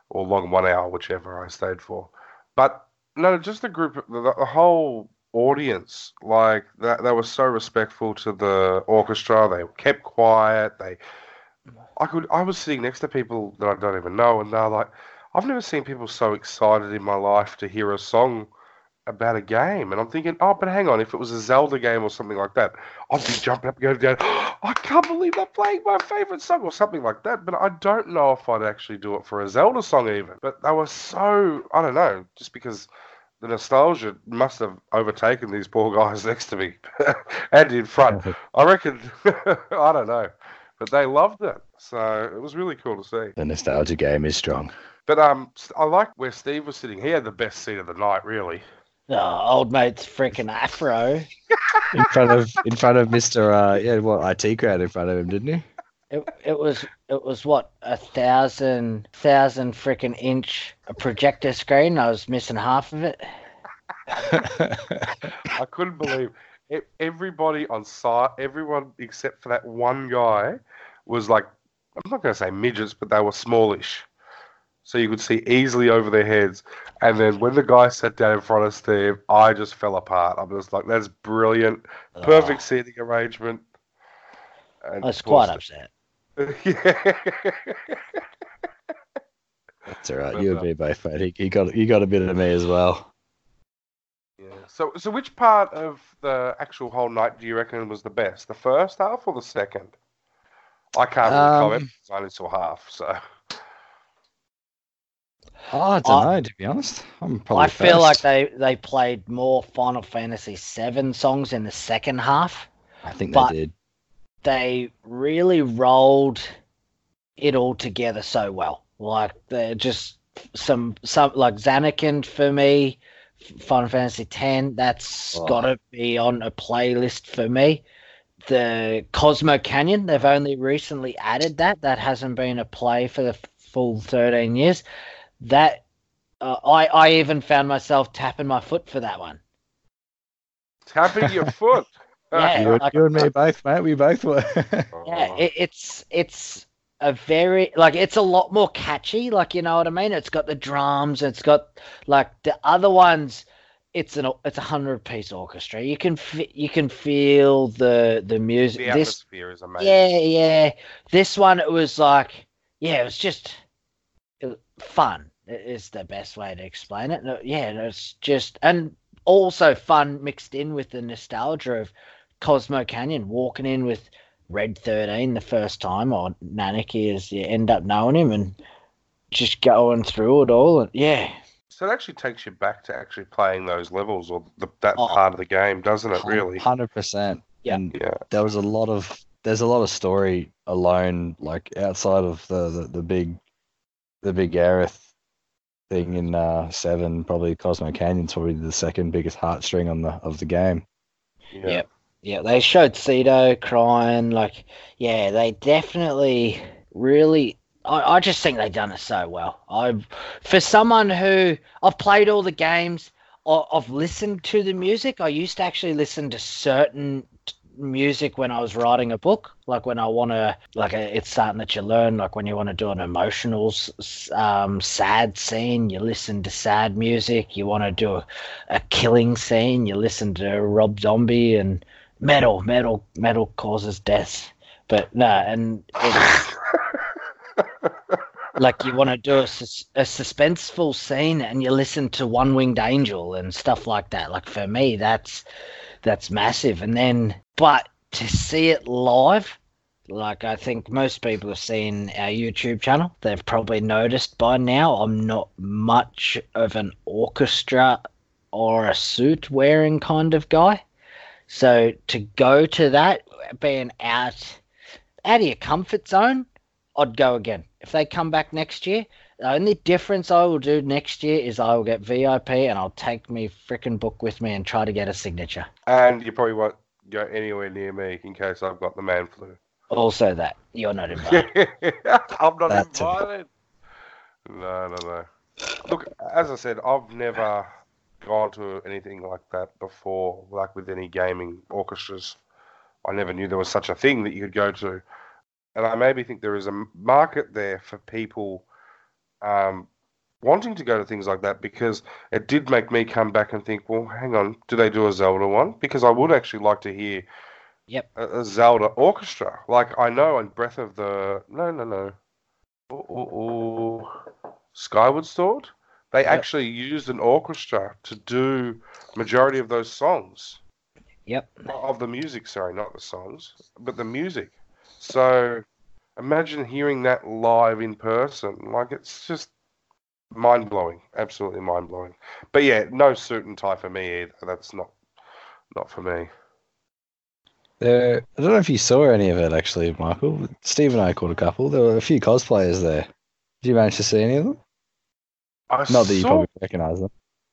or long one hour, whichever I stayed for." But no, just the group, the, the whole audience, like that, they were so respectful to the orchestra. They kept quiet. They, I could, I was sitting next to people that I don't even know, and they're like, "I've never seen people so excited in my life to hear a song." about a game, and I'm thinking, oh, but hang on, if it was a Zelda game or something like that, I'd be jumping up and going down. I can't believe they're playing my favorite song or something like that. But I don't know if I'd actually do it for a Zelda song even. But they were so I don't know, just because the nostalgia must have overtaken these poor guys next to me and in front. I reckon. I don't know, but they loved it, so it was really cool to see. The nostalgia game is strong. But um, I like where Steve was sitting. He had the best seat of the night, really. Oh, old mate's freaking afro. in front of in front of Mister uh, yeah what IT crowd in front of him, didn't he? It, it was it was what a thousand thousand freaking inch projector screen. I was missing half of it. I couldn't believe it. Everybody on site, everyone except for that one guy, was like, I'm not going to say midgets, but they were smallish. So you could see easily over their heads. And then when the guy sat down in front of Steve, I just fell apart. I'm just like, that's brilliant. Perfect seating arrangement. And Oh, I was quite upset. yeah. That's all right. You uh, and me both, mate. He, got he got a bit of me as well. Yeah. So, so which part of the actual whole night do you reckon was the best? The first half or the second? I can't really Um, comment. I only saw half. So, Oh, I don't I- know. To be honest, I'm probably. I feel like they they played more Final Fantasy VII songs in the second half. I think they did. They really rolled it all together so well. Like they're just some some like Zanarkand for me Final Fantasy X. That's Oh. got to be on a playlist for me. The Cosmo Canyon, they've only recently added that. That hasn't been a play for the full 13 years. That uh, I I even found myself tapping my foot for that one. Tapping your foot. Yeah, You, like- you and me both, mate. We both were. Yeah, it, it's it's a very like it's a lot more catchy. Like you know what I mean. It's got the drums. It's got like the other ones. It's an it's a hundred piece orchestra. You can fe- you can feel the the music. the this atmosphere is amazing. yeah yeah. This one it was like yeah it was just it- fun. I- Is the best way to explain it. Yeah, it's just and also fun mixed in with the nostalgia of Cosmo Canyon, walking in with Red 13 the first time, or Nanaki as you end up knowing him, and just going through it all. And yeah, So it actually takes you back to actually playing those levels or the, that Oh. part of the game, doesn't it? Really? Hundred percent. Yeah. And Yeah. there was a lot of there's a lot of story alone, like outside of the the, the big the big Aerith thing in uh, seven. Probably Cosmo Canyon's probably the second biggest heartstring on the of the game. Yeah. Yep. yeah, they showed Seto crying. Like, yeah, they definitely really. I, I just think they've done it so well. I, for someone who I've played all the games, I, I've listened to the music. I used to actually listen to certain t- music when I was writing a book, like when I want to, like a, it's something that you learn, like when you want to do an emotional, um, sad scene, you listen to sad music. You want to do a, a killing scene, you listen to Rob Zombie and metal, metal, metal causes death. But no, and it's, like you want to do a, sus- a suspenseful scene and you listen to One Winged Angel and stuff like that. Like for me, that's that's massive. And then, but to see it live, like I think most people have seen our YouTube channel, they've probably noticed by now. I'm not much of an orchestra or a suit wearing kind of guy. So to go to that, being out out of your comfort zone, I'd go again. If they come back next year, the only difference I will do next year is I will get VIP and I'll take me freaking book with me and try to get a signature. And you probably won't go anywhere near me in case I've got the man flu. Also, that you're not invited. I'm not That too. invited. No, no, no. Look, as I said, I've never gone to anything like that before, like with any gaming orchestras. I never knew there was such a thing that you could go to. And I maybe think there is a market there for people um, wanting to go to things like that because it did make me come back and think, well, hang on, do they do a Zelda one? Because I would actually like to hear Yep. a, a Zelda orchestra. Like I know in Breath of the no no no, ooh, ooh, ooh. Skyward Sword, they actually used an orchestra to do majority of those songs Yep. of the music. Sorry, not the songs, but the music. So imagine hearing that live in person. Like it's just mind blowing, absolutely mind blowing. But yeah, no suit and tie for me either. That's not not for me. There, I don't know if you saw any of it actually, Michael. Steve and I caught a couple. There were a few cosplayers there. Did you manage to see any of them? I Not that you probably recognise them.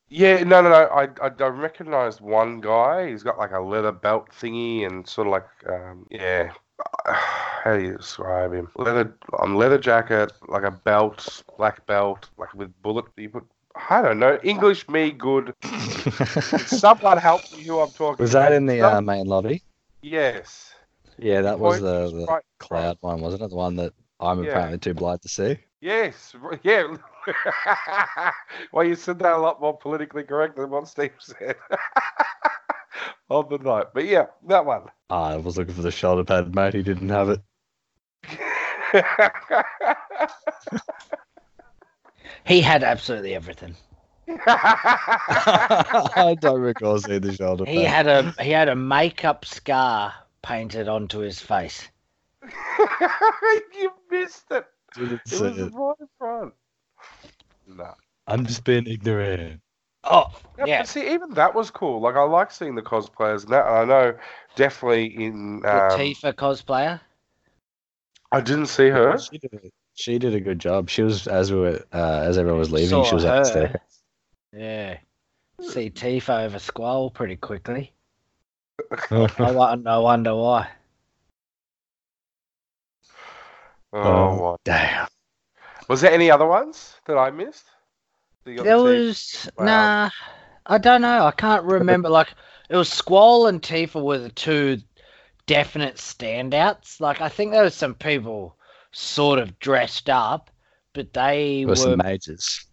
Yeah, no, no, no. I, I, I recognized one guy. He's got like a leather belt thingy and sort of like, um, yeah. How do you describe him? Leather, um, leather jacket, like a belt, black belt, like with bullet. You put, I don't know. English me good. Someone help me who I'm talking. was that about. in the uh, main lobby? Yes. Yeah, that was the, the right, cloud one, wasn't it? The one that I'm Yeah. apparently too blind to see. Yes. Yeah. well, you said that a lot more politically correct than what Steve said on the night. But yeah, that one. I was looking for the shoulder pad, mate. He didn't have it. He had absolutely everything. I don't recall seeing the shoulder pad. He had a he had a makeup scar painted onto his face. you missed it. Didn't It was it. right in front. No. I'm just being ignorant. Oh, Yeah, Yeah. But see, even that was cool. Like, I like seeing the cosplayers and that. I know definitely in. Um, a Tifa cosplayer. I didn't see her. She did, a, she did a good job. She was as we were uh, as everyone was leaving. Saw she was at her. staircase. Yeah. see Tifa over Squall pretty quickly. No, no wonder why. Oh, Oh, my. damn. Was there any other ones that I missed? That There was Wow. nah. I don't know. I can't remember. like it was Squall and Tifa were the two definite standouts. Like I think there were some people sort of dressed up, but they There were were some majors.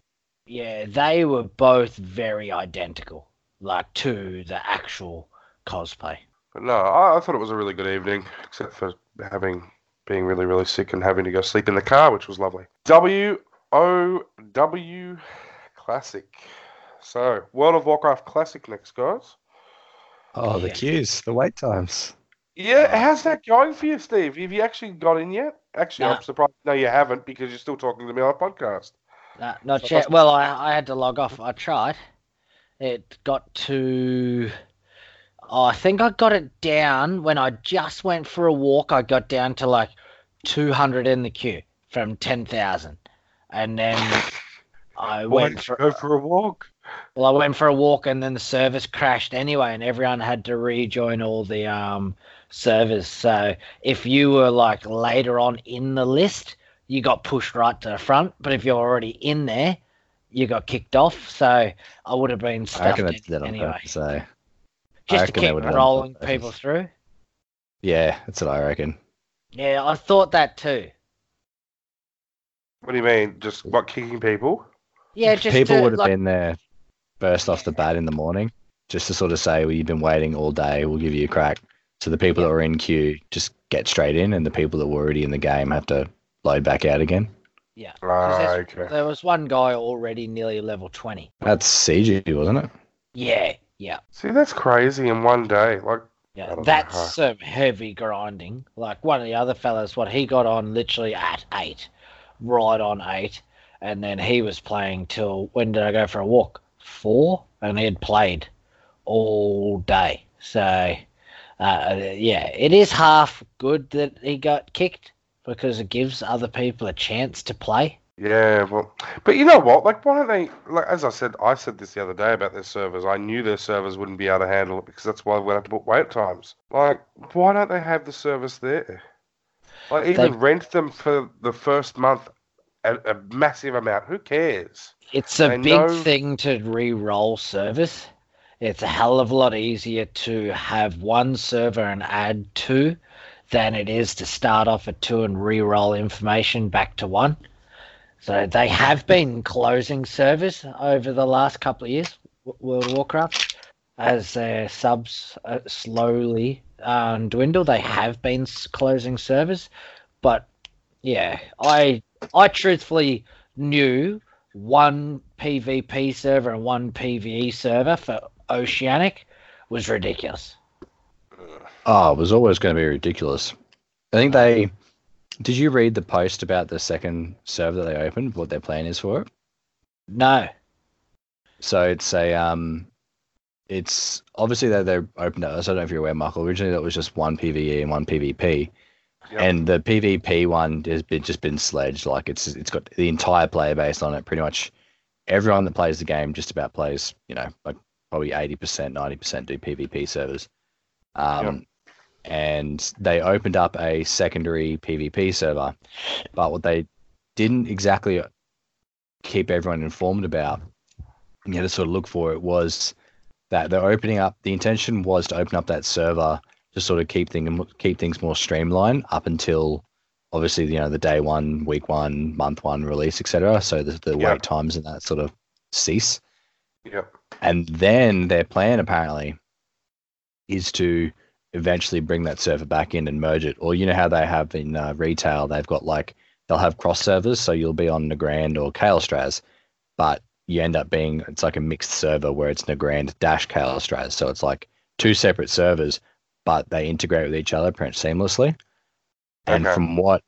yeah they were both very identical, like to the actual cosplay. But no, I, I thought it was a really good evening, except for having being really, really sick and having to go sleep in the car, which was lovely. W O W Classic. So, World of Warcraft Classic next, guys. Oh, the Yeah. queues, the wait times. Yeah, how's that going for you, Steve? Have you actually got in yet? Actually, Nah. I'm surprised. No, you haven't because you're still talking to me on a podcast. Nah, not So yet. Well, I, I had to log off. I tried. It got to. Oh, I think I got it down when I just went for a walk. I got down to like 200 in the queue from 10,000. And then I Why went for go for a walk? well, I went for a walk and then the service crashed anyway, and everyone had to rejoin all the um servers. So if you were like later on in the list, you got pushed right to the front. But if you're already in there, you got kicked off. So I would have been I reckon in they did that on anyway, purpose. So just to keep would've done it on rolling people through. yeah, that's what I reckon. Yeah, I thought that too. What do you mean? Just what kicking people? Yeah, just People to, would have like, been there first off the bat in the morning, just to sort of say, "Well, you've been waiting all day. We'll give you a crack." So the people that were in queue just get straight in, and the people that were already in the game have to load back out again. Yeah. Ah, there's- okay. There was one guy already nearly level 20. That's CG, wasn't it? Yeah, yeah. See, that's crazy in one day. Like, Yeah, don't know that's how. some heavy grinding. Like one of the other fellas, what he got on literally at eight, right on eight, and then he was playing till when did I go for a walk? Four, and he had played all day. So, uh, yeah, it is half good that he got kicked because it gives other people a chance to play. Yeah, well, but you know what? Like, why don't they? Like, as I said, I said this the other day about their servers. I knew their servers wouldn't be able to handle it because that's why we have to put wait times. Like, why don't they have the service there? Like, even They- rent them for the first month a, a massive amount. Who cares? It's a I big know- thing to re-roll service. It's a hell of a lot easier to have one server and add two than it is to start off at two and re-roll information back to one. So they have been closing servers over the last couple of years, World of Warcraft, as their subs uh, slowly um, dwindle. They have been closing servers, but yeah, I I truthfully knew one PvP server and one PvE server for Oceanic was ridiculous. Oh, it was always going to be ridiculous. I think they. Did you read the post about the second server that they opened? What their plan is for it? No. So it's a um, it's obviously that they're opened up. I don't know if you're aware, Michael. Originally, that was just one PVE and one PvP, Yep. and the PvP one has been just been sledged. Like it's it's got the entire player base on it. Pretty much everyone that plays the game just about plays. You know, like probably eighty percent, ninety percent do PvP servers. Um, and they opened up a secondary PvP server, but what they didn't exactly keep everyone informed about, and you had to sort of look for it, was that they're opening up. The intention was to open up that server to sort of keep things keep things more streamlined up until obviously you know the day one, week one, month one release, etc. So the, the Yeah. wait times and that sort of cease. Yep. And then their plan apparently is to eventually bring that server back in and merge it. Or you know how they have in uh, retail, they've got like they'll have cross servers, so you'll be on Nagrand or Caelestrasz, but you end up being it's like a mixed server where it's Nagrand dash Caelestrasz, so it's like two separate servers, but they integrate with each other pretty seamlessly. And from what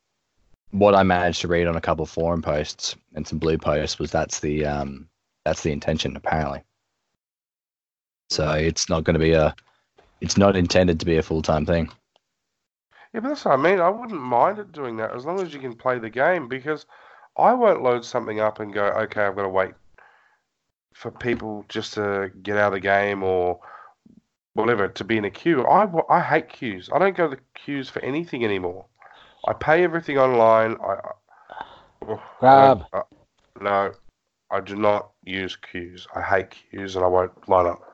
what I managed to read on a couple of forum posts and some blue posts was that's the um that's the intention apparently. So it's not going to be a it's not intended to be a full time thing. Yeah, but that's what I mean. I wouldn't mind it doing that as long as you can play the game because I won't load something up and go, okay, I've got to wait for people just to get out of the game or whatever to be in a queue. I, I hate queues. I don't go to the queues for anything anymore. I pay everything online. I, I, oh, Grab. I- no, I do not use queues. I hate queues and I won't line up.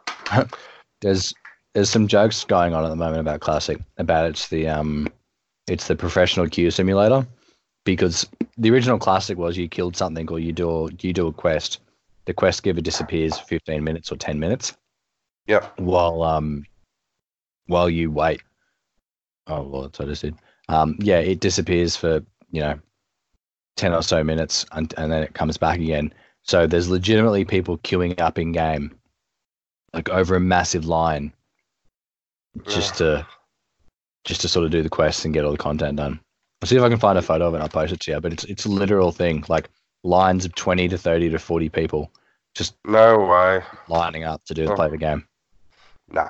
There's there's some jokes going on at the moment about classic about it's the um it's the professional queue simulator because the original classic was you killed something or you do you do a quest. The quest giver disappears for 15 minutes or 10 minutes Yep. while um while you wait. Oh well, that's what I did. Um, yeah, it disappears for you know ten or so minutes, and, and then it comes back again. So there's legitimately people queuing up in game, like over a massive line, just to just to sort of do the quests and get all the content done. I'll see if I can find a photo of it. and I'll post it to you. But it's it's a literal thing, like lines of twenty to thirty to forty people just No way. lining up to do Oh. play the game. Nah.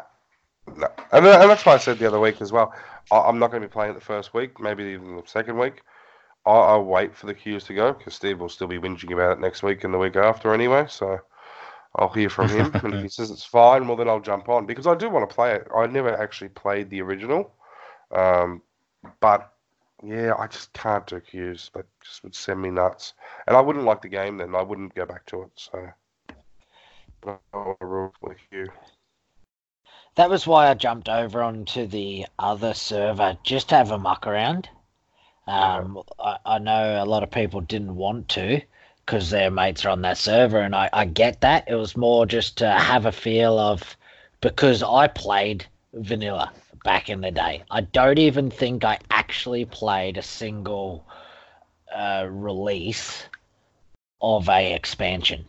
No. And, uh, and that's why I said the other week as well. I, I'm not going to be playing it the first week, maybe even the second week. I, I'll wait for the queues to go because Steve will still be whinging about it next week and the week after anyway. So I'll hear from him. and if he says it's fine, well, then I'll jump on because I do want to play it. I never actually played the original. Um, but yeah, I just can't do queues. That just would send me nuts. And I wouldn't like the game then. I wouldn't go back to it. So. But I want to rule with you. That was why I jumped over onto the other server just to have a muck around. Um, I, I know a lot of people didn't want to because their mates are on that server, and I, I get that. It was more just to have a feel of because I played vanilla back in the day. I don't even think I actually played a single uh, release of a expansion.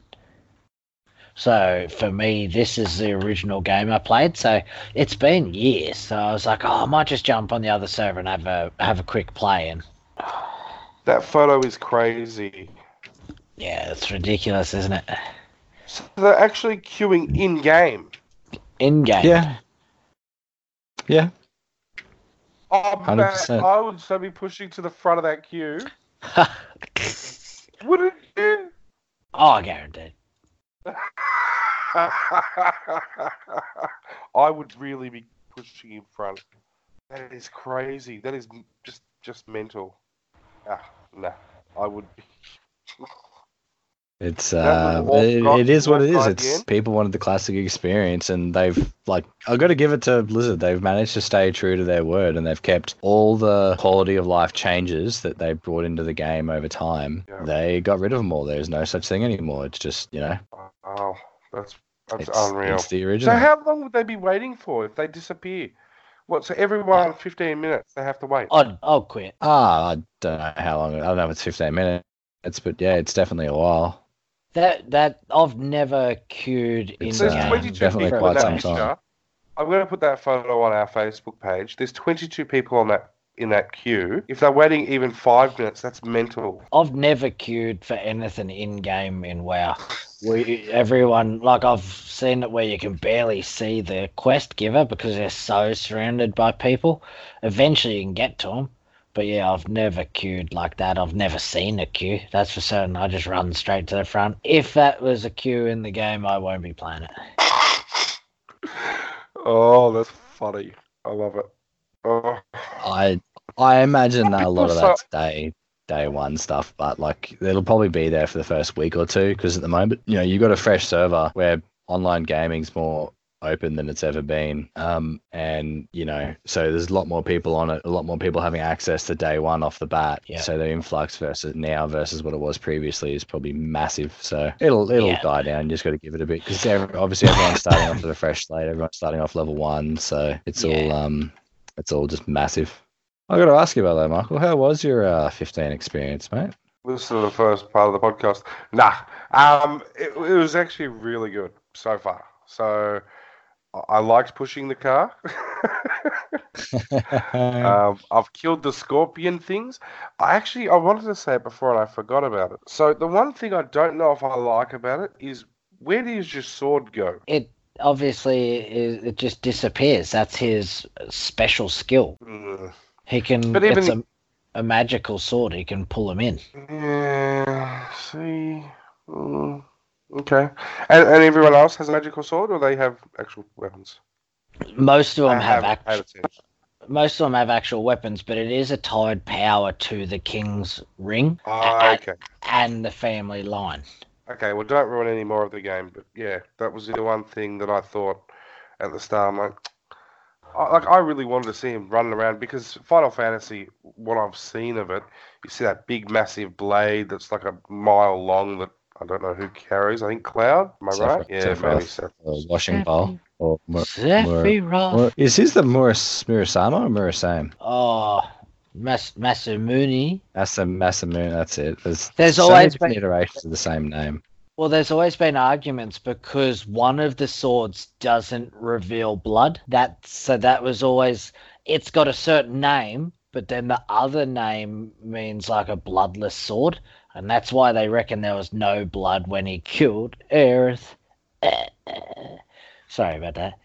So for me, this is the original game I played. So it's been years. So I was like, oh, I might just jump on the other server and have a have a quick play. And That photo is crazy. Yeah, it's ridiculous, isn't it? So they're actually queuing in game. In game. Yeah. Yeah. Oh, man, 100%. I would so be pushing to the front of that queue. Wouldn't you? oh, guaranteed. I would really be pushing in front. That is crazy. That is just just mental. Ah, nah. I would be. It's uh, it, all it is what it is. It's again. people wanted the classic experience, and they've like I've got to give it to Blizzard. They've managed to stay true to their word, and they've kept all the quality of life changes that they brought into the game over time. Yeah. They got rid of them all. There's no such thing anymore. It's just you know, Oh, that's that's it's, unreal. it's the original. So how long would they be waiting for if they disappear? What? So everyone 15 minutes they have to wait. I'd, I'll quit. Ah, I don't know how long. I don't know if it's 15 minutes, It's but yeah, it's definitely a while. That that I've never queued in uh, game. 22 definitely people quite some time. picture. I'm going to put that photo on our Facebook page. There's 22 people on that in that queue. If they're waiting even five minutes, that's mental. I've never queued for anything in game in WoW. We everyone like I've seen it where you can barely see the quest giver because they're so surrounded by people. Eventually you can get to them, but yeah, I've never queued like that. I've never seen a queue. That's for certain. I just run straight to the front. If that was a queue in the game, I won't be playing it. Oh, that's funny. I love it. Oh, I I imagine that a lot of People that's day day one stuff, but like it'll probably be there for the first week or two because at the moment, you know, you've got a fresh server where online gaming's more open than it's ever been, um, and you know, so there's a lot more people on it, a lot more people having access to day one off the bat. Yeah. So the influx versus now versus what it was previously is probably massive. So it'll it'll Yeah. die down. You just got to give it a bit because obviously everyone's starting off with a fresh slate. Everyone's starting off level one, so it's all um it's all just massive. I got to ask you about that, Michael. How was your uh, 15 experience, mate? this is the first part of the podcast. Nah, um, it, it was actually really good so far. So I- liked pushing the car. um, I've killed the scorpion things. I actually I wanted to say it before and I forgot about it. So the one thing I don't know if I like about it is where does your sword go? It obviously it, it just disappears. That's his special skill. Mm, He can. But even it's a, a magical sword. He can pull him in. Yeah. See. Mm, Okay. And, and everyone else has a magical sword, or they have actual weapons? Most of them have, haven't paid act- attention. most of them have actual weapons, but it is a tied power to the king's ring Ah, okay. and the family line. Okay, well, don't ruin any more of the game. But yeah, that was the one thing that I thought at the start. I'm like, I, like I really wanted to see him running around because Final Fantasy, what I've seen of it, you see that big, massive blade that's like a mile long that I don't know who carries. I think Cloud. Am I Sephiroth- right? Yeah, Sephiroth. maybe Sephiroth. Or washing bowl. Or Mur- Sephiroth. Mur- is his the Muras, Murasama or Murasame? Oh, Mas- Masamune. That's the Masamune. That's it. There's, There's so always been- iterations of the same name. Well, there's always been arguments because one of the swords doesn't reveal blood. That so that was always it's got a certain name, but then the other name means like a bloodless sword, and that's why they reckon there was no blood when he killed Aerith. Sorry about that.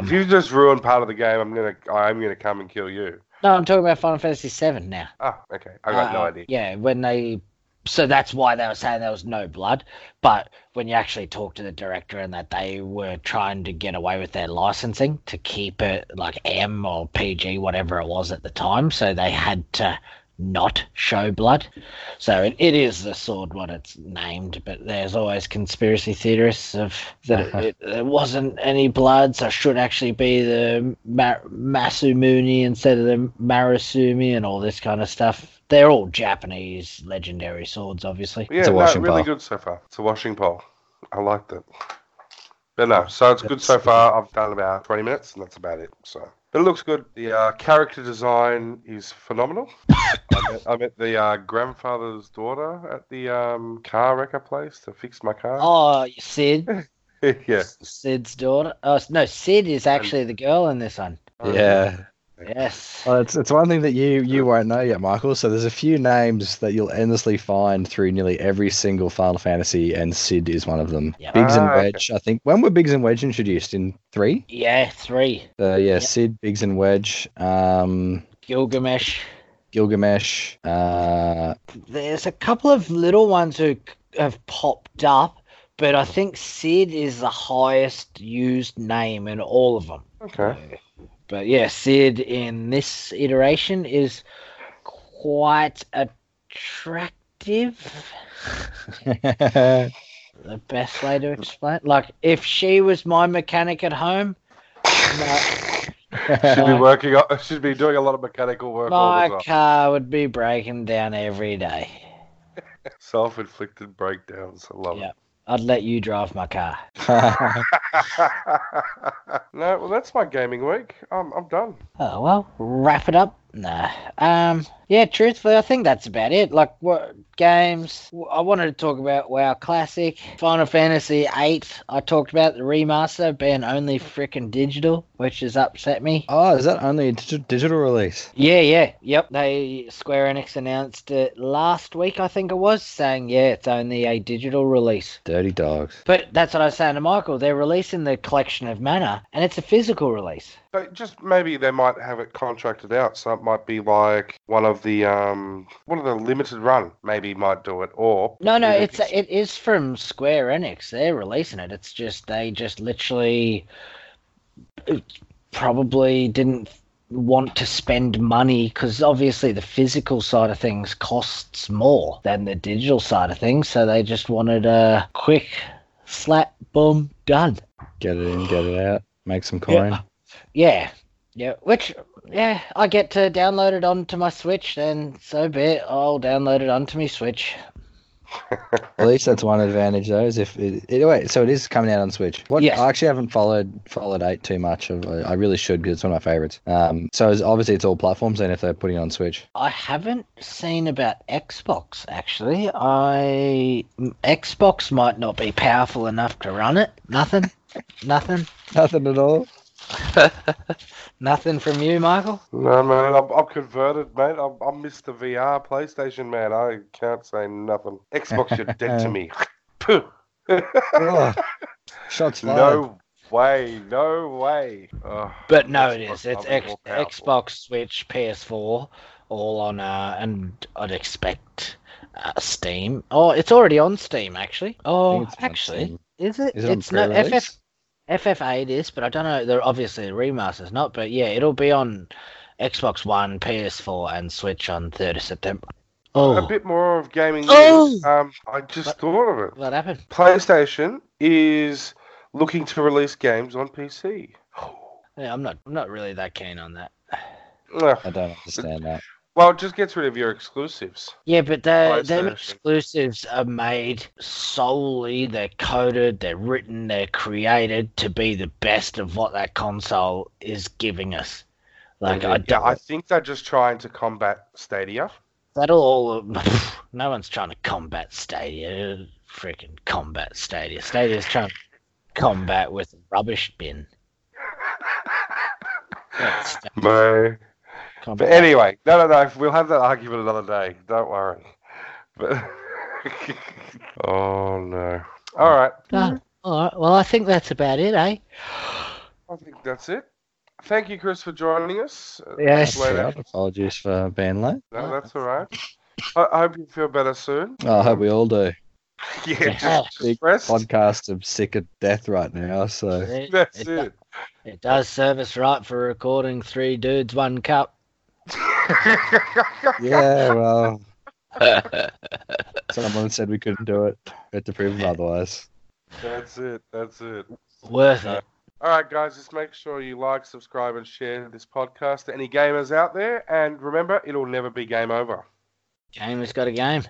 If Um, you just ruined part of the game, I'm gonna I'm gonna come and kill you. no, I'm talking about Final Fantasy VII now. Ah, okay. I got no Uh, idea. Yeah, when they. So that's why they were saying there was no blood. But when you actually talk to the director and that they were trying to get away with their licensing to keep it like M or PG, whatever it was at the time, so they had to not show blood. So it, it is the sword what it's named, but there's always conspiracy theorists of that it, it, there wasn't any blood, so it should actually be the Mar- Masumuni instead of the Marasumi and all this kind of stuff. They're all Japanese legendary swords, obviously. Yeah, It's a no, really pole. good so far. It's a washing pole. I liked it. But no, so it's good so far. I've done about 20 minutes, and that's about it. So, but it looks good. The uh, character design is phenomenal. I, met, I met the uh, grandfather's daughter at the um, car wrecker place to fix my car. Oh, Cid, yeah. Cid's daughter. Oh no, Cid is actually the girl in this one. Yeah. Yes. Well, it's it's one thing that you you won't know yet, Michael. So there's a few names that you'll endlessly find through nearly every single Final Fantasy, and Cid is one of them. Yep. Biggs and Ah, okay. Wedge, I think. When were Biggs and Wedge introduced? In three? Yeah, three. Uh, yeah, Yep. Cid, Biggs and Wedge, um, Gilgamesh. Gilgamesh. Uh, There's a couple of little ones who have popped up, but I think Cid is the highest used name in all of them. Okay. But yeah, Cid in this iteration is quite attractive. The best way to explain. Like if she was my mechanic at home, Should be working. on- Should be doing a lot of mechanical work all my car would be breaking down every day. Self-inflicted breakdowns. I love Yeah. I'd let you drive my car. no, well, that's my gaming week. I'm, I'm done. Oh well, wrap it up. Nah. Um. Yeah. Truthfully, I think that's about it. Like, what games? I wanted to talk about WoW Classic, Final Fantasy VIII. I talked about the remaster being only freaking digital, which has upset me. oh, is that only a digi- digital release? Yeah, yeah, yep. They Square Enix announced it last week, I think it was, saying yeah, it's only a digital release. Dirty dogs. But that's what I was saying to Michael. They're releasing the collection of mana, and it's a physical release. But just maybe they might have it contracted out, so it might be like one of the um, one of the limited run. Maybe might do it, or No, no, Even it's it is from Square Enix. They're releasing it. It's just they just literally uh, probably didn't want to spend money because obviously the physical side of things costs more than the digital side of things. So they just wanted a quick slap, boom, done. Get it in, get it out, make some coin. Yeah, yeah. Yeah. Which yeah, I get to download it onto my Switch, then so be it. I'll download it onto my Switch. At least that's one advantage, though. Is if it, it, wait, so it is coming out on Switch. What? Yes. I actually haven't followed followed eight too much. Of, I really should because it's one of my favorites. Um, so it's, obviously it's all platforms. Then if they're putting it on Switch, I haven't seen about Xbox actually. I Xbox might not be powerful enough to run it. Nothing, nothing, nothing at all. nothing from you, Michael. no, man, I'm, I'm converted, mate. I'm, I'm Mr. VR PlayStation man. I can't say nothing. Xbox, you're dead to me. Puh. Oh, shots fired. no way, no way. Oh, But no, it Xbox is. It's X. Xbox, Switch, PS4, all on. Uh, and I'd expect uh, Steam. Oh, it's already on Steam actually. Oh, think it's on actually, Steam. is it? Is it on it's no FF pre-release? FF8 is, but I don't know. They're obviously remaster's not, but yeah, it'll be on Xbox One, PS4, and Switch on 3rd of September. A Oh, bit more of gaming Oh! news. Um, I just What? thought of it. what happened? PlayStation is looking to release games on PC. Yeah, I'm not. I'm not really that keen on that. I don't understand that. Well, it just gets rid of your exclusives. Yeah, but they them exclusives are made solely. They're coded. They're written. They're created to be the best of what that console is giving us. Like I don't. I think they're just trying to combat Stadia. That'll all. no one's trying to combat Stadia. Freaking combat Stadia. Stadia's trying to combat with a rubbish bin. That's No. Combat. But anyway, no, no, no. We'll have that argument another day. Don't worry. But oh no. All right. Ah, all right. Well, I think that's about it, eh? I think that's it. Thank you, Chris, for joining us. Uh, Yes. later. Right, Apologies for being late. No, that's all right. I, I hope you feel better soon. Oh, I hope we all do. Yeah, Yeah. just, just rest. Podcast of sick of death right now, so It, That's it, it. it does serve us right for recording three dudes, one cup. Yeah, well, someone said we couldn't do it. We had to prove them otherwise. That's it. That's it. Worth it. Uh, all right, guys, just make sure you like, subscribe, and share this podcast to any gamers out there. And remember, it'll never be game over. Game has got a game.